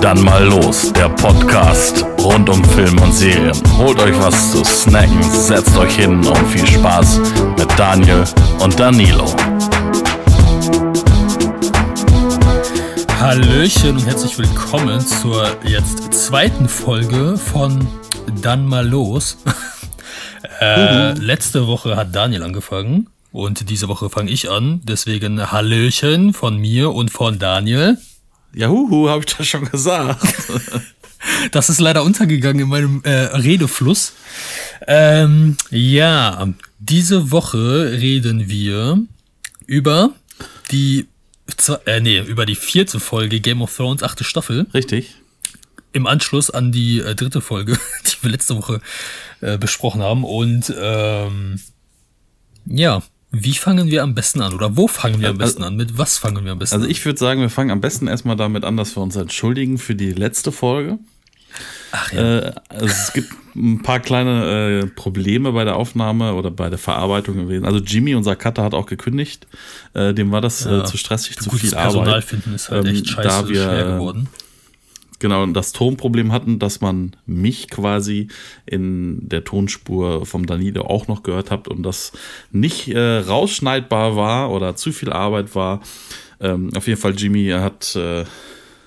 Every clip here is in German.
Dann mal los, der Podcast rund um Film und Serien. Holt euch was zu snacken, setzt euch hin und viel Spaß mit Daniel und Danilo. Hallöchen und herzlich willkommen zur jetzt zweiten Folge von Dann mal los. äh, letzte Woche hat Daniel angefangen und diese Woche fange ich an. Deswegen Hallöchen von mir und von Daniel. Ja, huhu, habe ich das schon gesagt. Das ist leider untergegangen in meinem äh, Redefluss. Ähm, ja, diese Woche reden wir über die äh, nee, über die vierte Folge Game of Thrones, achte Staffel. Richtig. Im Anschluss an die äh, dritte Folge, die wir letzte Woche äh, besprochen haben. Und ähm, ja, wie fangen wir am besten an? Oder wo fangen wir am besten an? Mit was fangen wir am besten Also an? ich würde sagen, wir fangen am besten erstmal damit an, dass wir uns entschuldigen für die letzte Folge. Ach ja. Äh, also es gibt ein paar kleine äh, Probleme bei der Aufnahme oder bei der Verarbeitung gewesen. Also Jimmy, unser Cutter, hat auch gekündigt. Äh, dem war das Ja. äh, zu stressig, zu viel Personal Arbeit. finden ist halt Ähm, echt scheiße da wir, schwer geworden. Genau, das Tonproblem hatten, dass man mich quasi in der Tonspur vom Danilo auch noch gehört habt und das nicht äh, rausschneidbar war oder zu viel Arbeit war. Ähm, auf jeden Fall, Jimmy hat, äh,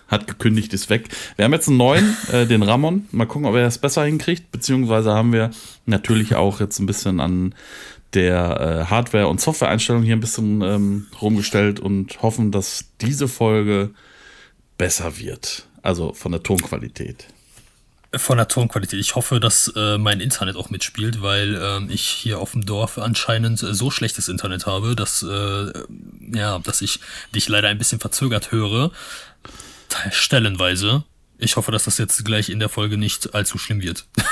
hat gekündigt, ist weg. Wir haben jetzt einen neuen, äh, den Ramon. Mal gucken, ob er das besser hinkriegt. Beziehungsweise haben wir natürlich auch jetzt ein bisschen an der äh, Hardware- und Software-Einstellung hier ein bisschen ähm, rumgestellt und hoffen, dass diese Folge besser wird. Also von der Tonqualität. Von der Tonqualität. Ich hoffe, dass äh, mein Internet auch mitspielt, weil ähm, ich hier auf dem Dorf anscheinend äh, so schlechtes Internet habe, dass, äh, ja, dass ich dich leider ein bisschen verzögert höre. Te- Stellenweise. Ich hoffe, dass das jetzt gleich in der Folge nicht allzu schlimm wird.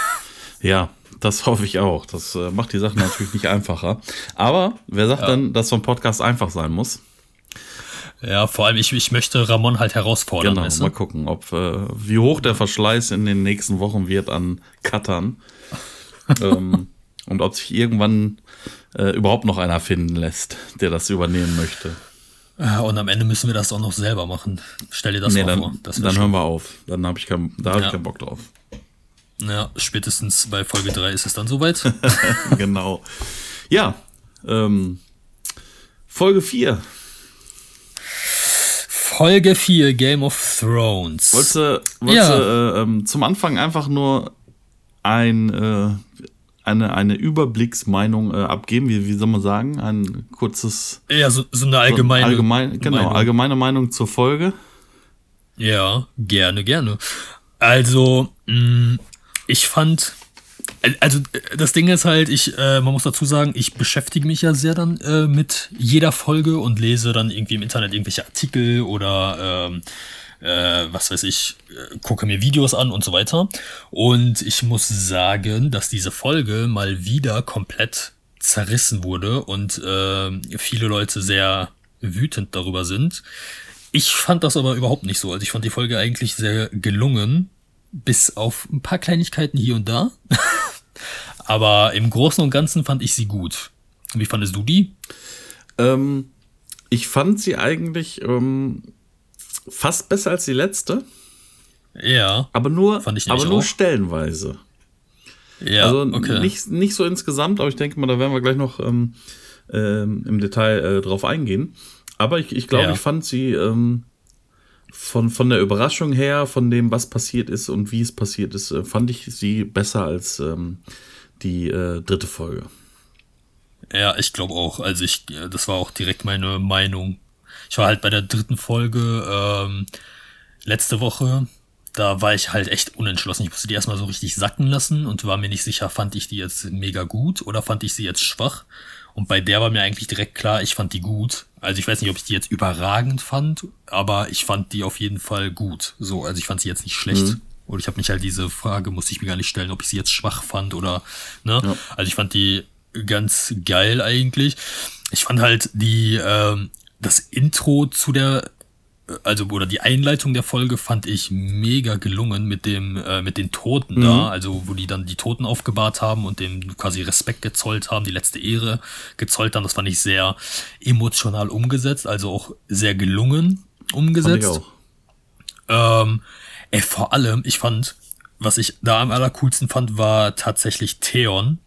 Ja, das hoffe ich auch. Das äh, macht die Sache natürlich nicht einfacher. Aber wer sagt denn, dass so ein Podcast einfach sein muss? Ja, vor allem, ich, ich möchte Ramon halt herausfordern. Genau, weißt mal du? gucken, ob äh, wie hoch der Verschleiß in den nächsten Wochen wird an Cuttern. ähm, und ob sich irgendwann äh, überhaupt noch einer finden lässt, der das übernehmen möchte. Ja, Und am Ende müssen wir das auch noch selber machen. Stell dir das nee, mal vor. dann, Das wär dann hören wir auf. Dann habe ich, kein, da hab Ja. ich keinen Bock drauf. Ja, spätestens bei Folge 3 ist es dann soweit. genau. Ja, ähm, Folge 4. Folge 4 Game of Thrones. Wolltest du, wolltest Ja. äh, ähm, zum Anfang einfach nur ein, äh, eine, eine Überblicksmeinung äh, abgeben? Wie, wie soll man sagen? Ein kurzes. ja, so, so eine allgemeine. allgemein, genau, Meinung. allgemeine Meinung zur Folge. Ja, gerne, gerne. Also, mh, ich fand, also äh, das Ding ist halt, ich, äh, man muss dazu sagen, ich beschäftige mich ja sehr dann äh, mit jeder Folge und lese dann irgendwie im Internet irgendwelche Artikel oder ähm, äh, was weiß ich, äh, gucke mir Videos an und so weiter. Und ich muss sagen, dass diese Folge mal wieder komplett zerrissen wurde und äh, viele Leute sehr wütend darüber sind. Ich fand das aber überhaupt nicht so. Also ich fand die Folge eigentlich sehr gelungen, bis auf ein paar Kleinigkeiten hier und da. aber im Großen und Ganzen fand ich sie gut. Wie fandest du die? Ähm, ich fand sie eigentlich ähm, fast besser als die letzte, Ja. aber nur, aber nur auch. stellenweise. Ja, also okay. nicht, nicht so insgesamt, aber ich denke mal, da werden wir gleich noch ähm, ähm, im Detail äh, drauf eingehen. Aber ich, ich glaube, Ja. ich fand sie ähm, von, von der Überraschung her, von dem, was passiert ist und wie es passiert ist, äh, fand ich sie besser als ähm, die äh, dritte Folge. Ja, ich glaube auch. Also ich, äh, das war auch direkt meine Meinung. Ich war halt bei der dritten Folge ähm, letzte Woche. Da war ich halt echt unentschlossen. Ich musste die erstmal so richtig sacken lassen und war mir nicht sicher, fand ich die jetzt mega gut oder fand ich sie jetzt schwach. Und bei der war mir eigentlich direkt klar, ich fand die gut. Also ich weiß nicht, ob ich die jetzt überragend fand, aber ich fand die auf jeden Fall gut. So, also ich fand sie jetzt nicht schlecht. Und ich habe mich halt diese Frage, musste ich mir gar nicht stellen, ob ich sie jetzt schwach fand oder, ne? Ja. Also ich fand die ganz geil eigentlich. Ich fand halt die, ähm, das Intro zu der also oder die Einleitung der Folge fand ich mega gelungen mit dem äh, mit den Toten da, also wo die dann die Toten aufgebahrt haben und dem quasi Respekt gezollt haben, die letzte Ehre gezollt haben. Das fand ich sehr emotional umgesetzt, also auch sehr gelungen Fand ich umgesetzt. auch. Ähm, ey, vor allem, ich fand, was ich da am allercoolsten fand, war tatsächlich Theon,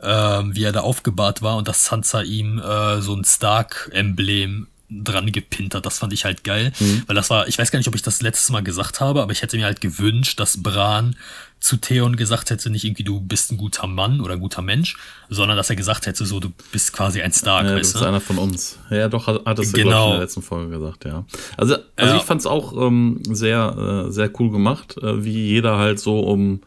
ähm, wie er da aufgebahrt war und dass Sansa ihm äh, so ein Stark-Emblem dran gepinnt hat. Das fand ich halt geil, mhm. weil das war, ich weiß gar nicht, ob ich das letztes Mal gesagt habe, aber ich hätte mir halt gewünscht, dass Bran zu Theon gesagt hätte, nicht irgendwie du bist ein guter Mann oder guter Mensch, sondern dass er gesagt hätte, so du bist quasi ein Stark. Ja, du bist einer von uns. Ja, doch, hat, hat es genau. in der letzten Folge gesagt, ja. Also, also ja. ich fand es auch ähm, sehr, äh, sehr cool gemacht, äh, wie jeder halt so um,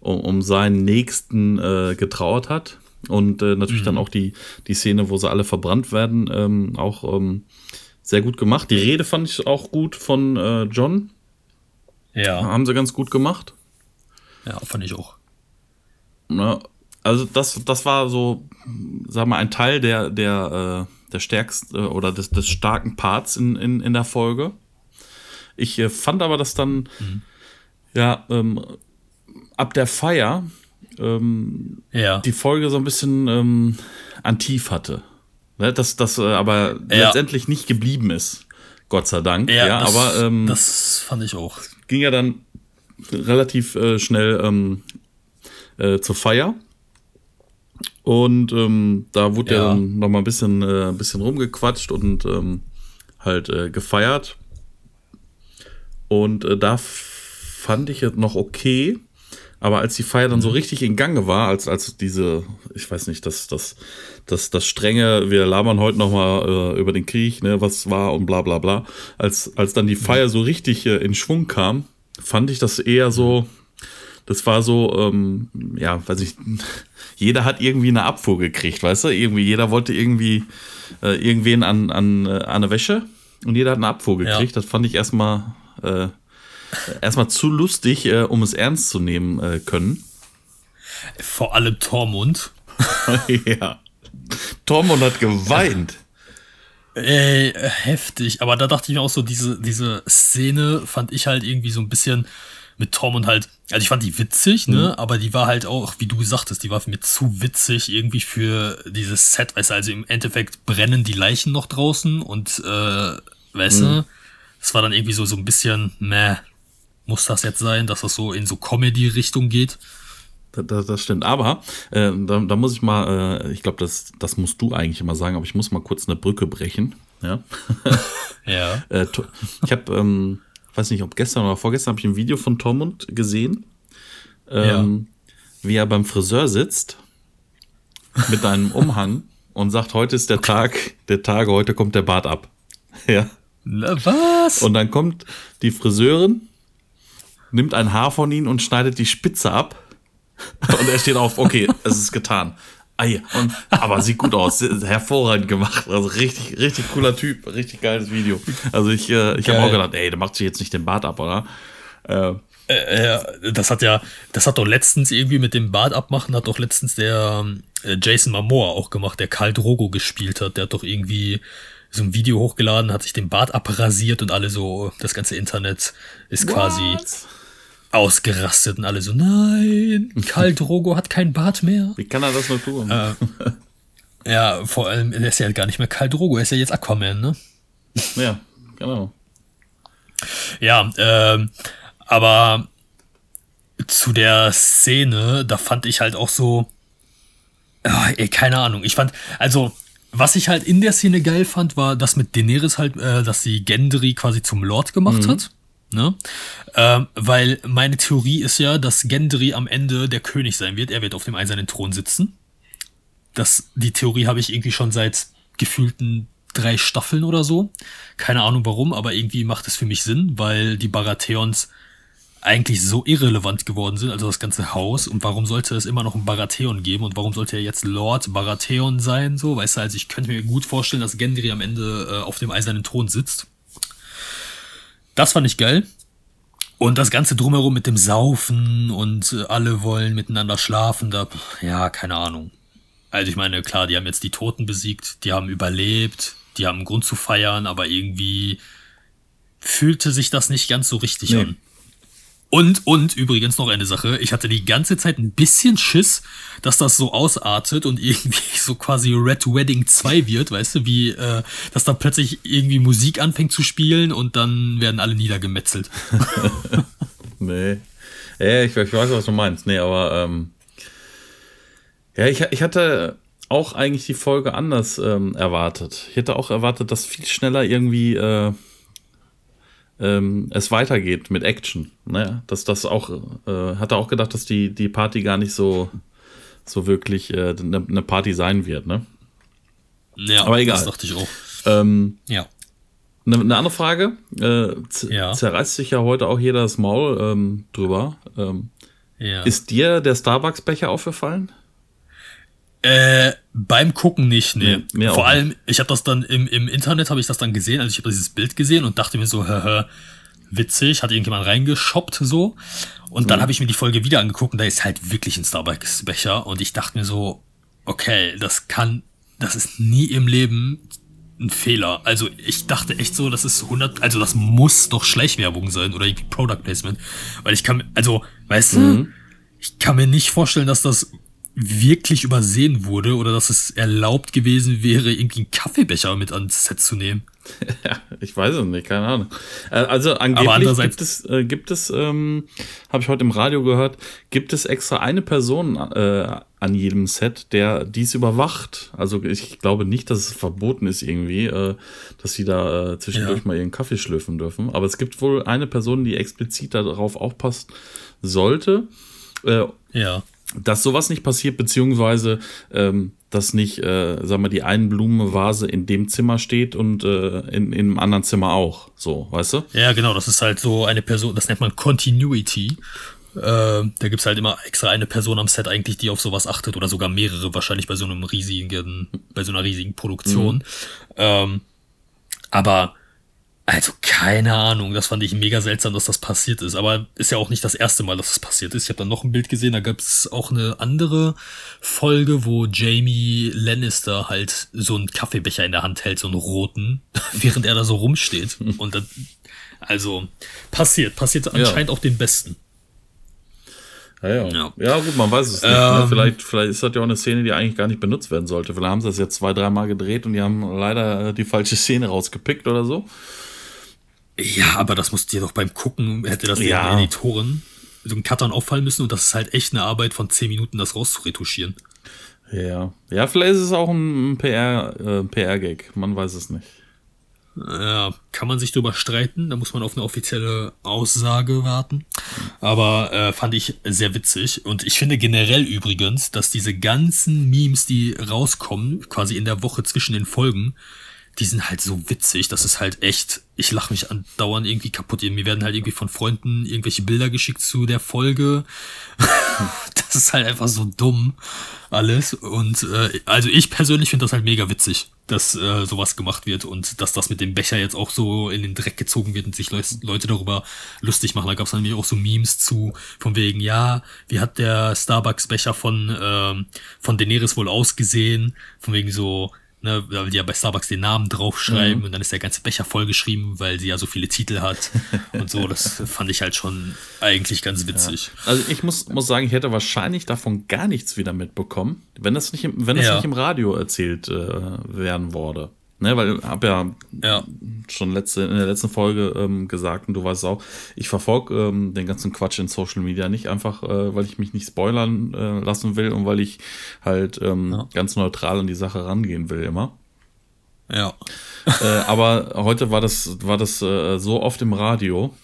um, um seinen Nächsten äh, getrauert hat. Und äh, natürlich mhm. dann auch die, die Szene, wo sie alle verbrannt werden, ähm, auch ähm, sehr gut gemacht. Die Rede fand ich auch gut von äh, John. Ja. Haben sie ganz gut gemacht. Ja, fand ich auch. Ja, also das, das war so, sag mal, ein Teil der, der, äh, der stärksten äh, oder des, des starken Parts in, in, in der Folge. Ich äh, fand aber, dass dann, mhm. ja, ähm, ab der Feier ähm, ja. die Folge so ein bisschen ähm, an Tief hatte. Ne, dass das aber ja. letztendlich nicht geblieben ist. Gott sei Dank. Ja, ja das, aber ähm, das fand ich auch. Ging ja dann relativ äh, schnell ähm, äh, zur Feier. Und ähm, da wurde ja, dann noch mal ein bisschen, äh, ein bisschen rumgequatscht und ähm, halt äh, gefeiert. Und äh, da fand ich es noch okay, aber als die Feier dann so mhm. richtig in Gange war, als, als diese, ich weiß nicht, das, das, das, das strenge, wir labern heute nochmal äh, über den Krieg, ne, was war und bla bla bla, als, als dann die mhm. Feier so richtig äh, in Schwung kam, fand ich das eher so, das war so, ähm, ja, weiß ich, jeder hat irgendwie eine Abfuhr gekriegt, weißt du? Irgendwie, jeder wollte irgendwie äh, irgendwen an, an, äh, an eine Wäsche und jeder hat eine Abfuhr gekriegt. Ja. Das fand ich erstmal äh, erstmal zu lustig, äh, um es ernst zu nehmen äh, können. Vor allem Tormund. ja. Tormund hat geweint. Ey, heftig. Aber da dachte ich mir auch so, diese, diese Szene fand ich halt irgendwie so ein bisschen mit Tormund halt, also ich fand die witzig, ne, mhm. aber die war halt auch, wie du sagtest, die war mir zu witzig irgendwie für dieses Set, weißt du, also im Endeffekt brennen die Leichen noch draußen und, äh, weißt mhm. du, es war dann irgendwie so, so ein bisschen, meh, muss das jetzt sein, dass das so in so Comedy-Richtung geht? Das, das, stimmt. Aber äh, da, da, muss ich mal, äh, ich glaube, das, das musst du eigentlich immer sagen, aber ich muss mal kurz eine Brücke brechen. Ja. ja. äh, ich habe, ähm, weiß nicht, ob gestern oder vorgestern habe ich ein Video von Tormund gesehen, ähm, ja. wie er beim Friseur sitzt mit einem Umhang und sagt, heute ist der okay. Tag, der Tag, heute kommt der Bart ab. Ja. Na, was? Und dann kommt die Friseurin nimmt ein Haar von ihm und schneidet die Spitze ab. Und er steht auf, okay, es ist getan. Ei, und, aber sieht gut aus, hervorragend gemacht. Also richtig, richtig cooler Typ, richtig geiles Video. Also ich, äh, ich habe auch gedacht, ey, der macht sich jetzt nicht den Bart ab, oder? Äh, äh, das hat ja, das hat doch letztens irgendwie mit dem Bart abmachen, hat doch letztens der äh, Jason Momoa auch gemacht, der Karl Drogo gespielt hat. Der hat doch irgendwie so ein Video hochgeladen, hat sich den Bart abrasiert und alle so, das ganze Internet ist What? quasi ausgerastet und alle so, nein, Karl Drogo hat kein Bart mehr. Wie kann er das nur tun? Äh, ja, vor allem, er ist ja gar nicht mehr Karl Drogo, er ist ja jetzt Aquaman, ne? Ja, genau. Ja, ähm, aber zu der Szene, da fand ich halt auch so, oh, ey, keine Ahnung, ich fand, also, was ich halt in der Szene geil fand, war, dass mit Daenerys halt, äh, dass sie Gendry quasi zum Lord gemacht mhm. hat. Ne? Ähm, weil meine Theorie ist ja, dass Gendry am Ende der König sein wird. Er wird auf dem eisernen Thron sitzen. Das, die Theorie habe ich irgendwie schon seit gefühlten drei Staffeln oder so. Keine Ahnung warum, aber irgendwie macht es für mich Sinn, weil die Baratheons eigentlich so irrelevant geworden sind, also das ganze Haus. Und warum sollte es immer noch einen Baratheon geben? Und warum sollte er jetzt Lord Baratheon sein? So, weißt du, also ich könnte mir gut vorstellen, dass Gendry am Ende äh, auf dem eisernen Thron sitzt. Das fand ich geil. Und das Ganze drumherum mit dem Saufen und äh, alle wollen miteinander schlafen, da, ja, keine Ahnung. Also ich meine, klar, die haben jetzt die Toten besiegt, die haben überlebt, die haben einen Grund zu feiern, aber irgendwie fühlte sich das nicht ganz so richtig nee. an. Und, und übrigens noch eine Sache. Ich hatte die ganze Zeit ein bisschen Schiss, dass das so ausartet und irgendwie so quasi Red Wedding 2 wird, weißt du, wie, äh, dass da plötzlich irgendwie Musik anfängt zu spielen und dann werden alle niedergemetzelt. nee. Ja, ich, ich weiß, was du meinst. Nee, aber, ähm, ja, ich, ich hatte auch eigentlich die Folge anders ähm, erwartet. Ich hätte auch erwartet, dass viel schneller irgendwie, äh, ähm, es weitergeht mit Action. Ne? Dass das auch, äh, hatte auch gedacht, dass die, die Party gar nicht so, so wirklich eine äh, ne, ne Party sein wird, ne? Ja, aber egal. Das dachte ich auch. Ähm, ja. Eine, ne andere Frage. Äh, ja. Zerreißt sich ja heute auch jeder das Maul ähm, drüber. Ähm, ja. Ist dir der Starbucks-Becher aufgefallen? Äh, beim Gucken nicht, nee. nee Vor allem, nicht. ich habe das dann im, im Internet, habe ich das dann gesehen, also ich habe dieses Bild gesehen und dachte mir so, hä, witzig, hat irgendjemand reingeshoppt so. Und mhm. dann habe ich mir die Folge wieder angeguckt und da ist halt wirklich ein Starbucks-Becher und ich dachte mir so, okay, das kann, das ist nie im Leben ein Fehler. Also ich dachte echt so, das ist 100, also das muss doch Schleichwerbung sein oder irgendwie Product Placement, weil ich kann, also, weißt mhm. du, ich kann mir nicht vorstellen, dass das wirklich übersehen wurde oder dass es erlaubt gewesen wäre, irgendwie einen Kaffeebecher mit ans Set zu nehmen. Ja, ich weiß es nicht, keine Ahnung. Äh, also angeblich gibt es, äh, gibt es, ähm, habe ich heute im Radio gehört, gibt es extra eine Person äh, an jedem Set, der dies überwacht. Also ich glaube nicht, dass es verboten ist irgendwie, äh, dass sie da äh, zwischendurch ja. mal ihren Kaffee schlürfen dürfen. Aber es gibt wohl eine Person, die explizit darauf aufpassen sollte. Äh, ja dass sowas nicht passiert, beziehungsweise ähm, dass nicht, äh, sag mal, die Einblumenvase in dem Zimmer steht und äh, in, in einem anderen Zimmer auch. So, weißt du? Ja, genau, das ist halt so eine Person, das nennt man Continuity. Äh, da gibt's halt immer extra eine Person am Set eigentlich, die auf sowas achtet, oder sogar mehrere, wahrscheinlich bei so einem riesigen, bei so einer riesigen Produktion. Mhm. Ähm, aber also keine Ahnung, das fand ich mega seltsam, dass das passiert ist. Aber ist ja auch nicht das erste Mal, dass das passiert ist. Ich habe dann noch ein Bild gesehen, da gab es auch eine andere Folge, wo Jamie Lannister halt so einen Kaffeebecher in der Hand hält, so einen roten, während er da so rumsteht. Und dann, also passiert, passiert anscheinend ja. auch den Besten. Ja, ja. ja. ja gut, man weiß es nicht. Ne? Ähm, vielleicht, vielleicht ist das ja auch eine Szene, die eigentlich gar nicht benutzt werden sollte. Vielleicht haben sie das jetzt zwei, dreimal gedreht und die haben leider die falsche Szene rausgepickt oder so. Ja, aber das musst dir doch beim Gucken, hätte das ja. den Editoren, so ein Cuttern auffallen müssen und das ist halt echt eine Arbeit von 10 Minuten, das rauszuretuschieren. Ja. Ja, vielleicht ist es auch ein PR, äh, PR-Gag, man weiß es nicht. Ja, kann man sich drüber streiten, da muss man auf eine offizielle Aussage warten. Aber äh, fand ich sehr witzig. Und ich finde generell übrigens, dass diese ganzen Memes, die rauskommen, quasi in der Woche zwischen den Folgen, die sind halt so witzig, das ist halt echt, ich lache mich andauernd irgendwie kaputt. Mir werden halt irgendwie von Freunden irgendwelche Bilder geschickt zu der Folge. das ist halt einfach so dumm alles. Und äh, also ich persönlich finde das halt mega witzig, dass äh, sowas gemacht wird und dass das mit dem Becher jetzt auch so in den Dreck gezogen wird und sich Le Leute darüber lustig machen. Da gab es nämlich auch so Memes zu, von wegen, ja, wie hat der Starbucks-Becher von, ähm, von Daenerys wohl ausgesehen? Von wegen so, ne, weil die ja bei Starbucks den Namen draufschreiben mhm. und dann ist der ganze Becher vollgeschrieben, weil sie ja so viele Titel hat und so. Das fand ich halt schon eigentlich ganz witzig. Ja. Also ich muss, muss sagen, ich hätte wahrscheinlich davon gar nichts wieder mitbekommen, wenn das nicht im, wenn das ja. nicht im Radio erzählt äh, werden wurde. Ne, weil ich habe ja, ja, schon letzte, in der letzten Folge ähm, gesagt, und du weißt auch, ich verfolge ähm, den ganzen Quatsch in Social Media nicht einfach, äh, weil ich mich nicht spoilern äh, lassen will und weil ich halt ähm, ja. ganz neutral an die Sache rangehen will immer. Ja. äh, aber heute war das, war das äh, so oft im Radio,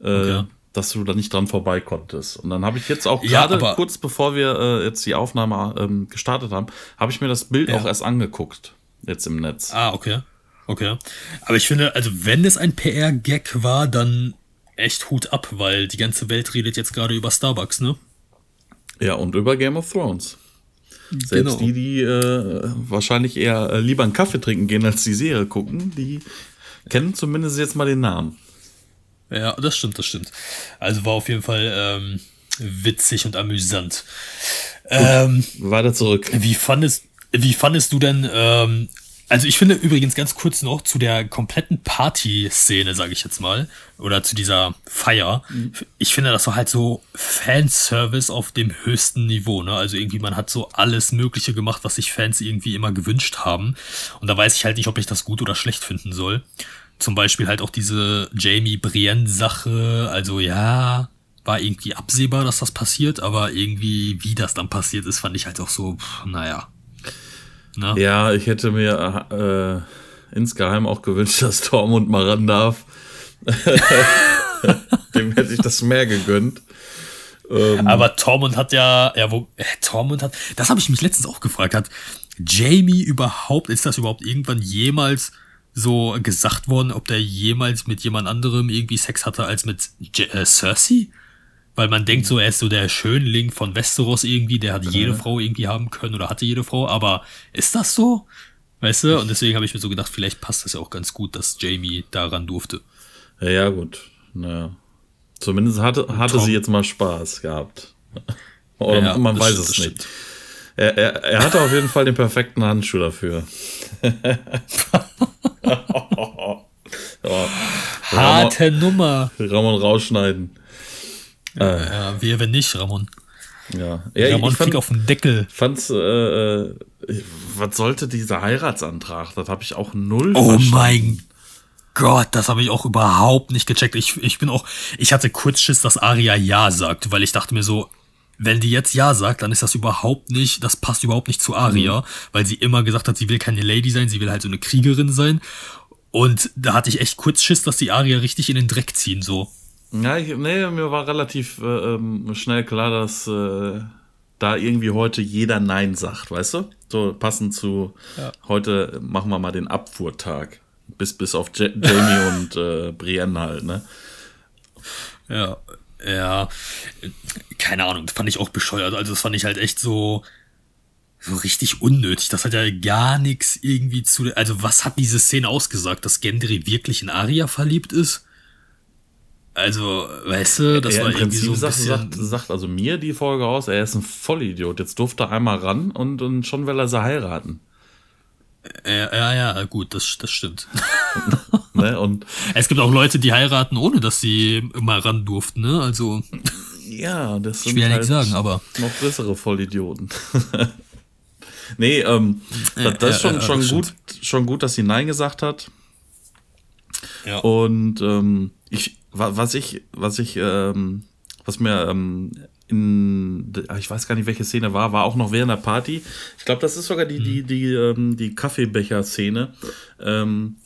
äh, okay. dass du da nicht dran vorbei konntest. Und dann habe ich jetzt auch gerade ja, kurz bevor wir äh, jetzt die Aufnahme ähm, gestartet haben, habe ich mir das Bild auch erst angeguckt jetzt im Netz. Ah, okay. Okay. Aber ich finde, also wenn es ein PR-Gag war, dann echt Hut ab, weil die ganze Welt redet jetzt gerade über Starbucks, ne? Ja, und über Game of Thrones. Selbst genau. die, die äh, wahrscheinlich eher äh, lieber einen Kaffee trinken gehen, als die Serie gucken, die kennen zumindest jetzt mal den Namen. Ja, das stimmt, das stimmt. Also war auf jeden Fall ähm, witzig und amüsant. Gut, ähm, weiter zurück. Wie fandest, wie fandest du denn, ähm, also ich finde übrigens ganz kurz noch zu der kompletten Party-Szene, sage ich jetzt mal, oder zu dieser Feier. Mhm. Ich finde, das war halt so Fanservice auf dem höchsten Niveau. Ne? Also irgendwie, man hat so alles Mögliche gemacht, was sich Fans irgendwie immer gewünscht haben. Und da weiß ich halt nicht, ob ich das gut oder schlecht finden soll. Zum Beispiel halt auch diese Jamie Brienne-Sache. Also ja, war irgendwie absehbar, dass das passiert, aber irgendwie, wie das dann passiert ist, fand ich halt auch so, pff, naja. Ne? Ja, ich hätte mir äh, insgeheim auch gewünscht, dass Tormund mal ran darf. Dem hätte ich das mehr gegönnt. Ähm, aber Tormund hat ja, ja, wo, äh, Tormund hat, das habe ich mich letztens auch gefragt, hat Jamie überhaupt, ist das überhaupt irgendwann jemals so gesagt worden, ob der jemals mit jemand anderem irgendwie Sex hatte als mit J äh, Cersei? Weil man denkt so, er ist so der Schönling von Westeros irgendwie, der hat jede Frau irgendwie haben können oder hatte jede Frau, aber ist das so? Weißt du? Und deswegen habe ich mir so gedacht, vielleicht passt das ja auch ganz gut, dass Jamie daran durfte. Ja, ja gut. Naja. Zumindest hatte, hatte sie jetzt mal Spaß gehabt. Oder ja, man weiß es nicht. Er, er, er hatte auf jeden Fall den perfekten Handschuh dafür. oh. Harte Nummer. Ramon rausschneiden. Äh, ja, wir, wenn nicht, Ramon. Ja, ja Ramon ich fand, auf den Deckel. Fand's, äh, äh, was sollte dieser Heiratsantrag? Das habe ich auch null Oh verstanden. mein Gott, das habe ich auch überhaupt nicht gecheckt. Ich, ich bin auch, ich hatte kurz Schiss, dass Aria Ja sagt, weil ich dachte mir so, wenn die jetzt Ja sagt, dann ist das überhaupt nicht, das passt überhaupt nicht zu Aria, mhm. weil sie immer gesagt hat, sie will keine Lady sein, sie will halt so eine Kriegerin sein. Und da hatte ich echt kurz Schiss, dass die Aria richtig in den Dreck ziehen, so. Ja, ich, nee, mir war relativ äh, ähm, schnell klar, dass äh, da irgendwie heute jeder Nein sagt, weißt du? So passend zu ja. heute machen wir mal den Abfuhrtag. Bis, bis auf J Jamie und äh, Brienne halt, ne? Ja, ja. Keine Ahnung, das fand ich auch bescheuert. Also, das fand ich halt echt so so richtig unnötig. Das hat ja gar nichts irgendwie zu. Also, was hat diese Szene ausgesagt, dass Gendry wirklich in Aria verliebt ist? Also, weißt du, das er war irgendwie so ein sagt, sagt, sagt, also mir die Folge aus, er ist ein Vollidiot. Jetzt durfte er einmal ran und, und schon will er sie heiraten. Ja, ja, ja gut, das, das stimmt. ne, und es gibt auch Leute, die heiraten, ohne dass sie mal ran durften, ne? Also. Ja, das sind schwer halt nicht sagen, aber. Noch bessere Vollidioten. nee, ähm, das, das ist schon, schon, gut, schon gut, dass sie Nein gesagt hat. Ja. Und ähm, ich, was ich, was ich, ähm, was mir ähm, in, ich weiß gar nicht, welche Szene war, war auch noch während der Party. Ich glaube, das ist sogar die, die, die, ähm, die Kaffeebecher-Szene, ähm,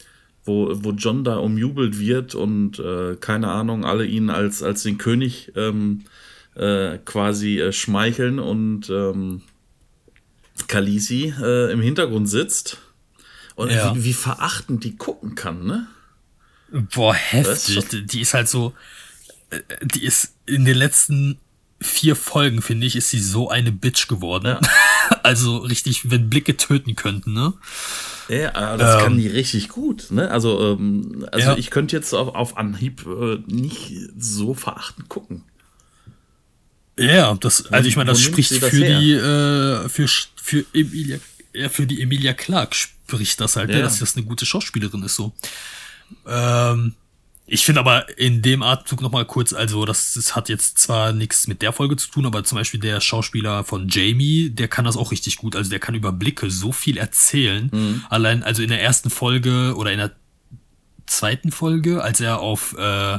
wo, wo John da umjubelt wird und äh, keine Ahnung, alle ihn als, als den König ähm, äh, quasi äh, schmeicheln und ähm, Kalisi äh, im Hintergrund sitzt. Und ja. wie, wie verachtend die gucken kann, ne? Boah, heftig. Die ist halt so, äh, die ist in den letzten vier Folgen, finde ich, ist sie so eine Bitch geworden. Ja. also richtig, wenn Blicke töten könnten, ne? Ja, das ähm, kann die richtig gut, ne? Also, ähm, also ja. ich könnte jetzt auf, auf Anhieb äh, nicht so verachtend gucken. Ja, das, also ich meine, das spricht das für her? die, äh, für, für Emilia, ja, für die Emilia Clark spricht das halt, ne? ja. dass das eine gute Schauspielerin ist, so. Ähm, ich finde aber in dem Atemzug nochmal kurz, also das, das hat jetzt zwar nichts mit der Folge zu tun, aber zum Beispiel der Schauspieler von Jamie, der kann das auch richtig gut. Also der kann über Blicke so viel erzählen. Mhm. Allein, also in der ersten Folge oder in der zweiten Folge, als er auf, äh,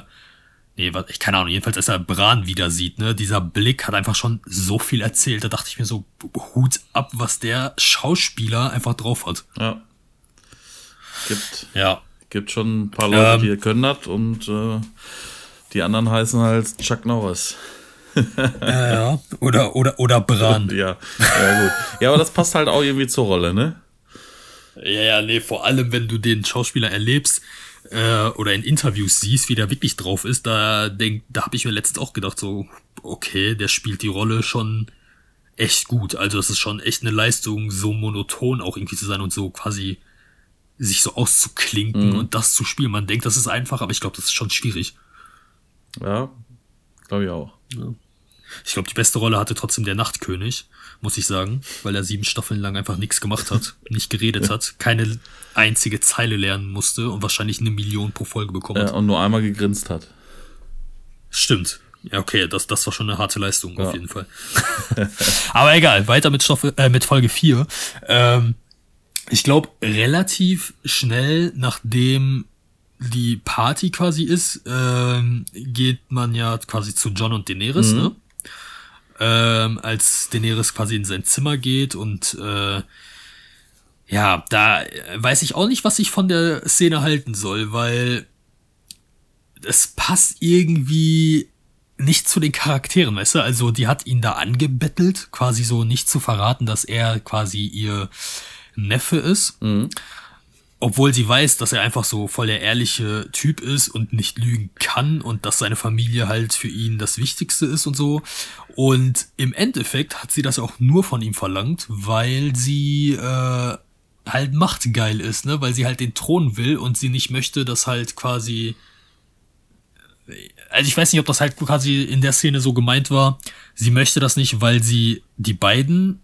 nee, was, ich keine Ahnung, jedenfalls als er Bran wieder sieht, ne, dieser Blick hat einfach schon so viel erzählt. Da dachte ich mir so, Hut ab, was der Schauspieler einfach drauf hat. Ja. Gibt. Ja gibt schon ein paar Leute, ähm, die können das und äh, die anderen heißen halt Chuck Norris. ja, ja, oder, oder, oder Bran. ja, ja, gut. Ja, aber das passt halt auch irgendwie zur Rolle, ne? Ja, ja, nee, vor allem, wenn du den Schauspieler erlebst äh, oder in Interviews siehst, wie der wirklich drauf ist, da, denk, da habe ich mir letztens auch gedacht, so, okay, der spielt die Rolle schon echt gut. Also es ist schon echt eine Leistung, so monoton auch irgendwie zu sein und so quasi sich so auszuklinken mhm. und das zu spielen. Man denkt, das ist einfach, aber ich glaube, das ist schon schwierig. Ja, glaube ich auch. Ja. Ich glaube, die beste Rolle hatte trotzdem der Nachtkönig, muss ich sagen, weil er sieben Staffeln lang einfach nichts gemacht hat, nicht geredet hat, keine einzige Zeile lernen musste und wahrscheinlich eine Million pro Folge bekommen hat. Ja, und nur einmal gegrinst hat. Stimmt. Ja, okay, das, das war schon eine harte Leistung, ja. auf jeden Fall. Aber egal, weiter mit, Stoff, äh, mit Folge 4. Ähm, ich glaube, relativ schnell, nachdem die Party quasi ist, ähm, geht man ja quasi zu John und Daenerys, mhm. ne? Ähm, als Daenerys quasi in sein Zimmer geht und äh, ja, da weiß ich auch nicht, was ich von der Szene halten soll, weil es passt irgendwie nicht zu den Charakteren, weißt du? Also die hat ihn da angebettelt, quasi so nicht zu verraten, dass er quasi ihr Neffe ist. Mhm. Obwohl sie weiß, dass er einfach so voll der ehrliche Typ ist und nicht lügen kann und dass seine Familie halt für ihn das Wichtigste ist und so. Und im Endeffekt hat sie das auch nur von ihm verlangt, weil sie äh, halt machtgeil ist, ne? Weil sie halt den Thron will und sie nicht möchte, dass halt quasi also ich weiß nicht, ob das halt quasi in der Szene so gemeint war. Sie möchte das nicht, weil sie die beiden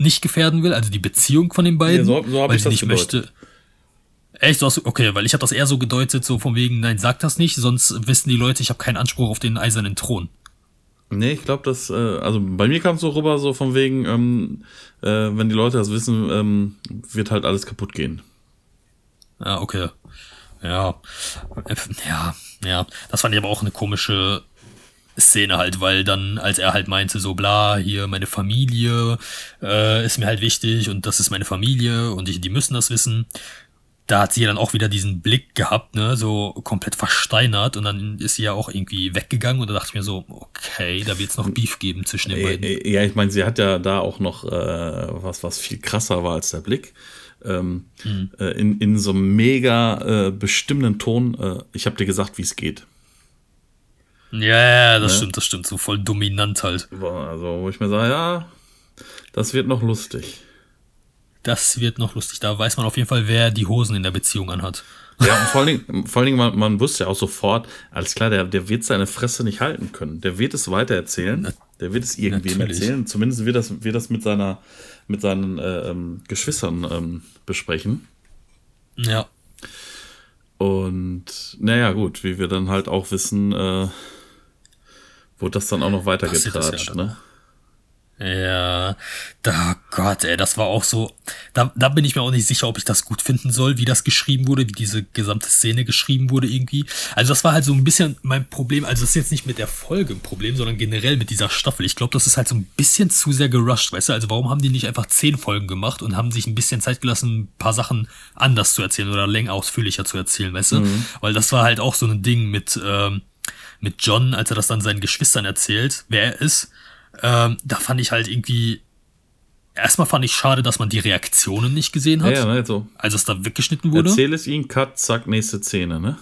nicht gefährden will, also die Beziehung von den beiden, ja, so, so weil sie nicht gedeutet. möchte. Echt? Okay, weil ich habe das eher so gedeutet, so von wegen, nein, sag das nicht, sonst wissen die Leute, ich habe keinen Anspruch auf den eisernen Thron. Nee, ich glaube, das, äh, also bei mir kam es so rüber, so von wegen, ähm, äh, wenn die Leute das wissen, ähm, wird halt alles kaputt gehen. Ja, okay. Ja. Ja, ja. Das fand ich aber auch eine komische Szene halt, weil dann, als er halt meinte, so bla, hier meine Familie äh, ist mir halt wichtig und das ist meine Familie und ich, die müssen das wissen. Da hat sie dann auch wieder diesen Blick gehabt, ne, so komplett versteinert und dann ist sie ja auch irgendwie weggegangen und da dachte ich mir so, okay, da wird es noch Beef geben zwischen den beiden. Ja, ich meine, sie hat ja da auch noch äh, was, was viel krasser war als der Blick ähm, mhm. äh, in, in so einem mega äh, bestimmenden Ton, äh, ich habe dir gesagt, wie es geht. Ja, das ne? stimmt, das stimmt. So voll dominant halt. Also, wo ich mir sage, ja, das wird noch lustig. Das wird noch lustig. Da weiß man auf jeden Fall, wer die Hosen in der Beziehung anhat. Ja, und vor allen Dingen, vor allen Dingen man, man wusste ja auch sofort, alles klar, der, der wird seine Fresse nicht halten können. Der wird es weiter erzählen. Der wird es irgendwem erzählen. Zumindest wird das, wird das mit seiner, mit seinen äh, ähm, Geschwistern ähm, besprechen. Ja. Und naja, gut, wie wir dann halt auch wissen, äh, wurde das dann auch noch weitergetratscht, ne? Ja, da Gott, ey, das war auch so. Da, da bin ich mir auch nicht sicher, ob ich das gut finden soll, wie das geschrieben wurde, wie diese gesamte Szene geschrieben wurde irgendwie. Also das war halt so ein bisschen mein Problem. Also das ist jetzt nicht mit der Folge ein Problem, sondern generell mit dieser Staffel. Ich glaube, das ist halt so ein bisschen zu sehr gerusht, weißt du? Also warum haben die nicht einfach zehn Folgen gemacht und haben sich ein bisschen Zeit gelassen, ein paar Sachen anders zu erzählen oder länger ausführlicher zu erzählen, weißt du? Mhm. Weil das war halt auch so ein Ding mit ähm, mit John, als er das dann seinen Geschwistern erzählt, wer er ist ähm, da fand ich halt irgendwie. Erstmal fand ich schade, dass man die Reaktionen nicht gesehen hat. Ja, ja, ne, so. Als es da weggeschnitten wurde. Erzähl es ihnen, cut, zack, nächste Szene, ne?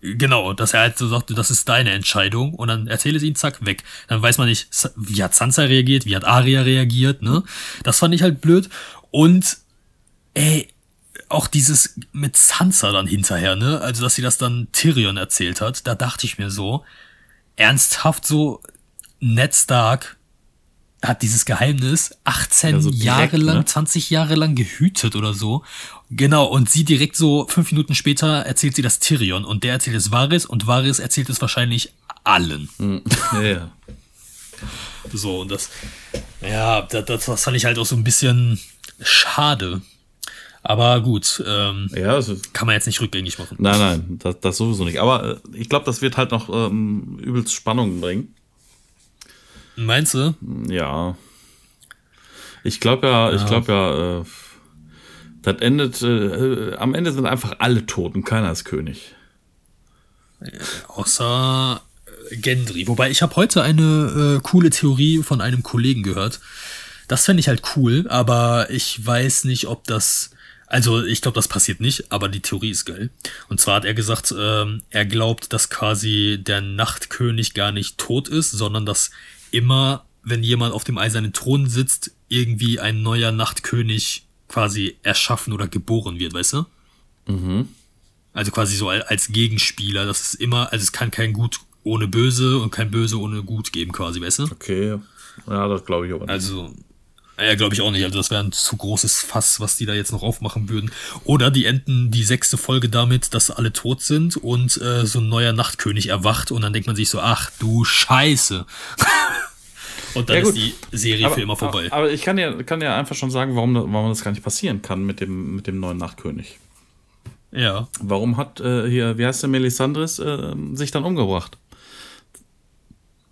Genau, dass er halt so sagte, das ist deine Entscheidung und dann erzähle es ihm, zack, weg. Dann weiß man nicht, wie hat Sansa reagiert, wie hat Arya reagiert, ne? Das fand ich halt blöd. Und, ey, auch dieses mit Sansa dann hinterher, ne? Also, dass sie das dann Tyrion erzählt hat, da dachte ich mir so, ernsthaft so, Ned Stark hat dieses Geheimnis 18 ja, so direkt, Jahre lang, ne? 20 Jahre lang gehütet oder so. Genau, und sie direkt so fünf Minuten später erzählt sie das Tyrion und der erzählt es Varys und Varys erzählt es wahrscheinlich allen. Hm. Ja, ja. So, und das, ja, das, das fand ich halt auch so ein bisschen schade. Aber gut, ähm, ja, also, kann man jetzt nicht rückgängig machen. Nein, nein, das, das sowieso nicht. Aber äh, ich glaube, das wird halt noch ähm, übelst Spannung bringen. Meinst du? Ja. Ich glaube ja, ja, ich glaube ja, äh, das endet, äh, am Ende sind einfach alle tot und keiner ist König. Äh, außer äh, Gendry. Wobei ich habe heute eine äh, coole Theorie von einem Kollegen gehört. Das fände ich halt cool, aber ich weiß nicht, ob das. Also ich glaube, das passiert nicht, aber die Theorie ist geil. Und zwar hat er gesagt, ähm, er glaubt, dass quasi der Nachtkönig gar nicht tot ist, sondern dass immer, wenn jemand auf dem eisernen Thron sitzt, irgendwie ein neuer Nachtkönig quasi erschaffen oder geboren wird, weißt du? Mhm. Also quasi so als Gegenspieler. Das ist immer, also es kann kein gut ohne Böse und kein Böse ohne Gut geben, quasi, weißt du? Okay. Ja, das glaube ich aber nicht. Also, ja, glaube ich auch nicht. Also, das wäre ein zu großes Fass, was die da jetzt noch aufmachen würden. Oder die enden die sechste Folge damit, dass alle tot sind und äh, so ein neuer Nachtkönig erwacht und dann denkt man sich so, ach du Scheiße. und dann Ja, ist die Serie aber, für immer vorbei. Aber, aber ich kann ja, kann ja einfach schon sagen, warum, warum das gar nicht passieren kann mit dem, mit dem neuen Nachtkönig. ja. Warum hat äh, hier, wie heißt der Melisandres, äh, sich dann umgebracht?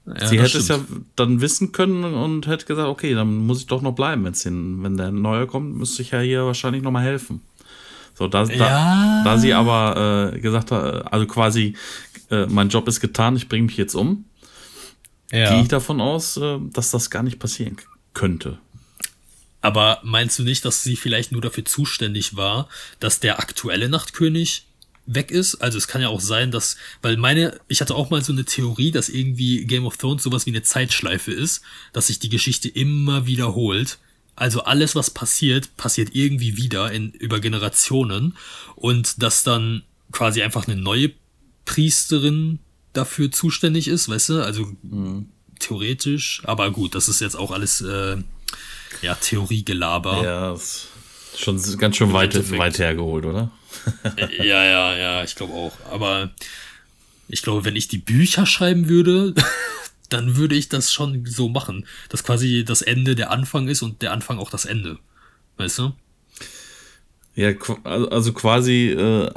Ja Sie hätte es ja stimmt. dann wissen können und hätte gesagt, okay, dann muss ich doch noch bleiben, wenn's den, wenn der neue kommt, müsste ich ja hier wahrscheinlich noch mal helfen. So, da, Ja. da, da sie aber äh, gesagt hat, also quasi, äh, mein Job ist getan, ich bringe mich jetzt um, Ja. gehe ich davon aus, äh, dass das gar nicht passieren könnte. Aber meinst du nicht, dass sie vielleicht nur dafür zuständig war, dass der aktuelle Nachtkönig weg ist? Also es kann ja auch sein, dass, weil meine, ich hatte auch mal so eine Theorie, dass irgendwie Game of Thrones sowas wie eine Zeitschleife ist, dass sich die Geschichte immer wiederholt. Also alles, was passiert, passiert irgendwie wieder in, über Generationen und dass dann quasi einfach eine neue Priesterin dafür zuständig ist, weißt du? Also theoretisch, aber gut, das ist jetzt auch alles äh, ja Theoriegelaber. Ja, schon ganz schön weit, weit hergeholt, oder? Ja, ja, ja, ich glaube auch. Aber ich glaube, wenn ich die Bücher schreiben würde, dann würde ich das schon so machen, dass quasi das Ende der Anfang ist und der Anfang auch das Ende. Weißt du? Ja, also also quasi äh,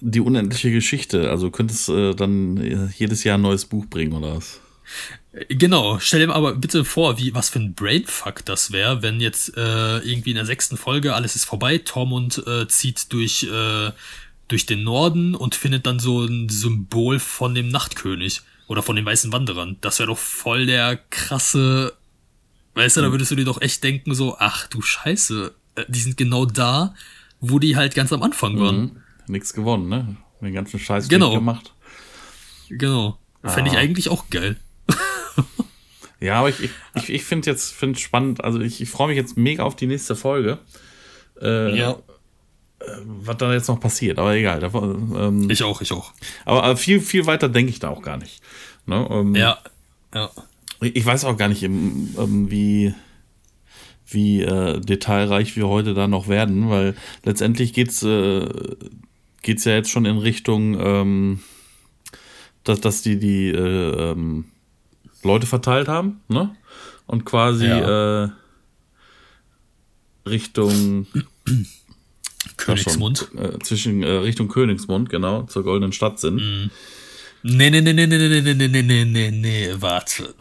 die unendliche Geschichte. Also könntest äh, dann äh, jedes Jahr ein neues Buch bringen, oder was? Genau, stell dir aber bitte vor, wie, was für ein Brainfuck das wäre, wenn jetzt äh, irgendwie in der sechsten Folge alles ist vorbei, Tormund äh, zieht durch, äh, durch den Norden und findet dann so ein Symbol von dem Nachtkönig oder von den weißen Wanderern. Das wäre doch voll der krasse, weißt du, da würdest du dir doch echt denken so, ach du Scheiße, äh, die sind genau da, wo die halt ganz am Anfang waren. Mhm. Nichts gewonnen, ne? Den ganzen Scheiß Genau. gemacht. Genau. Fände ich Ah. eigentlich auch geil. Ja, aber ich, ich, ich, finde jetzt find spannend, also ich, ich freue mich jetzt mega auf die nächste Folge. Äh, Ja. Was da jetzt noch passiert, aber egal. Da, ähm, Ich auch, ich auch. aber, aber viel, viel weiter denke ich da auch gar nicht. Ne? Ähm, Ja. Ja. Ich weiß auch gar nicht, ähm, wie, wie äh, detailreich wir heute da noch werden, weil letztendlich geht's äh, geht's ja jetzt schon in Richtung, ähm, dass, dass die die äh, ähm, Leute verteilt haben, ne? Und quasi Ja. äh, Richtung Königsmund. äh, zwischen äh, Richtung Königsmund, genau, zur goldenen Stadt sind. Nee, nee, nee, nee, nee, nee, nee, nee, nee, nee, nee, nee, warte.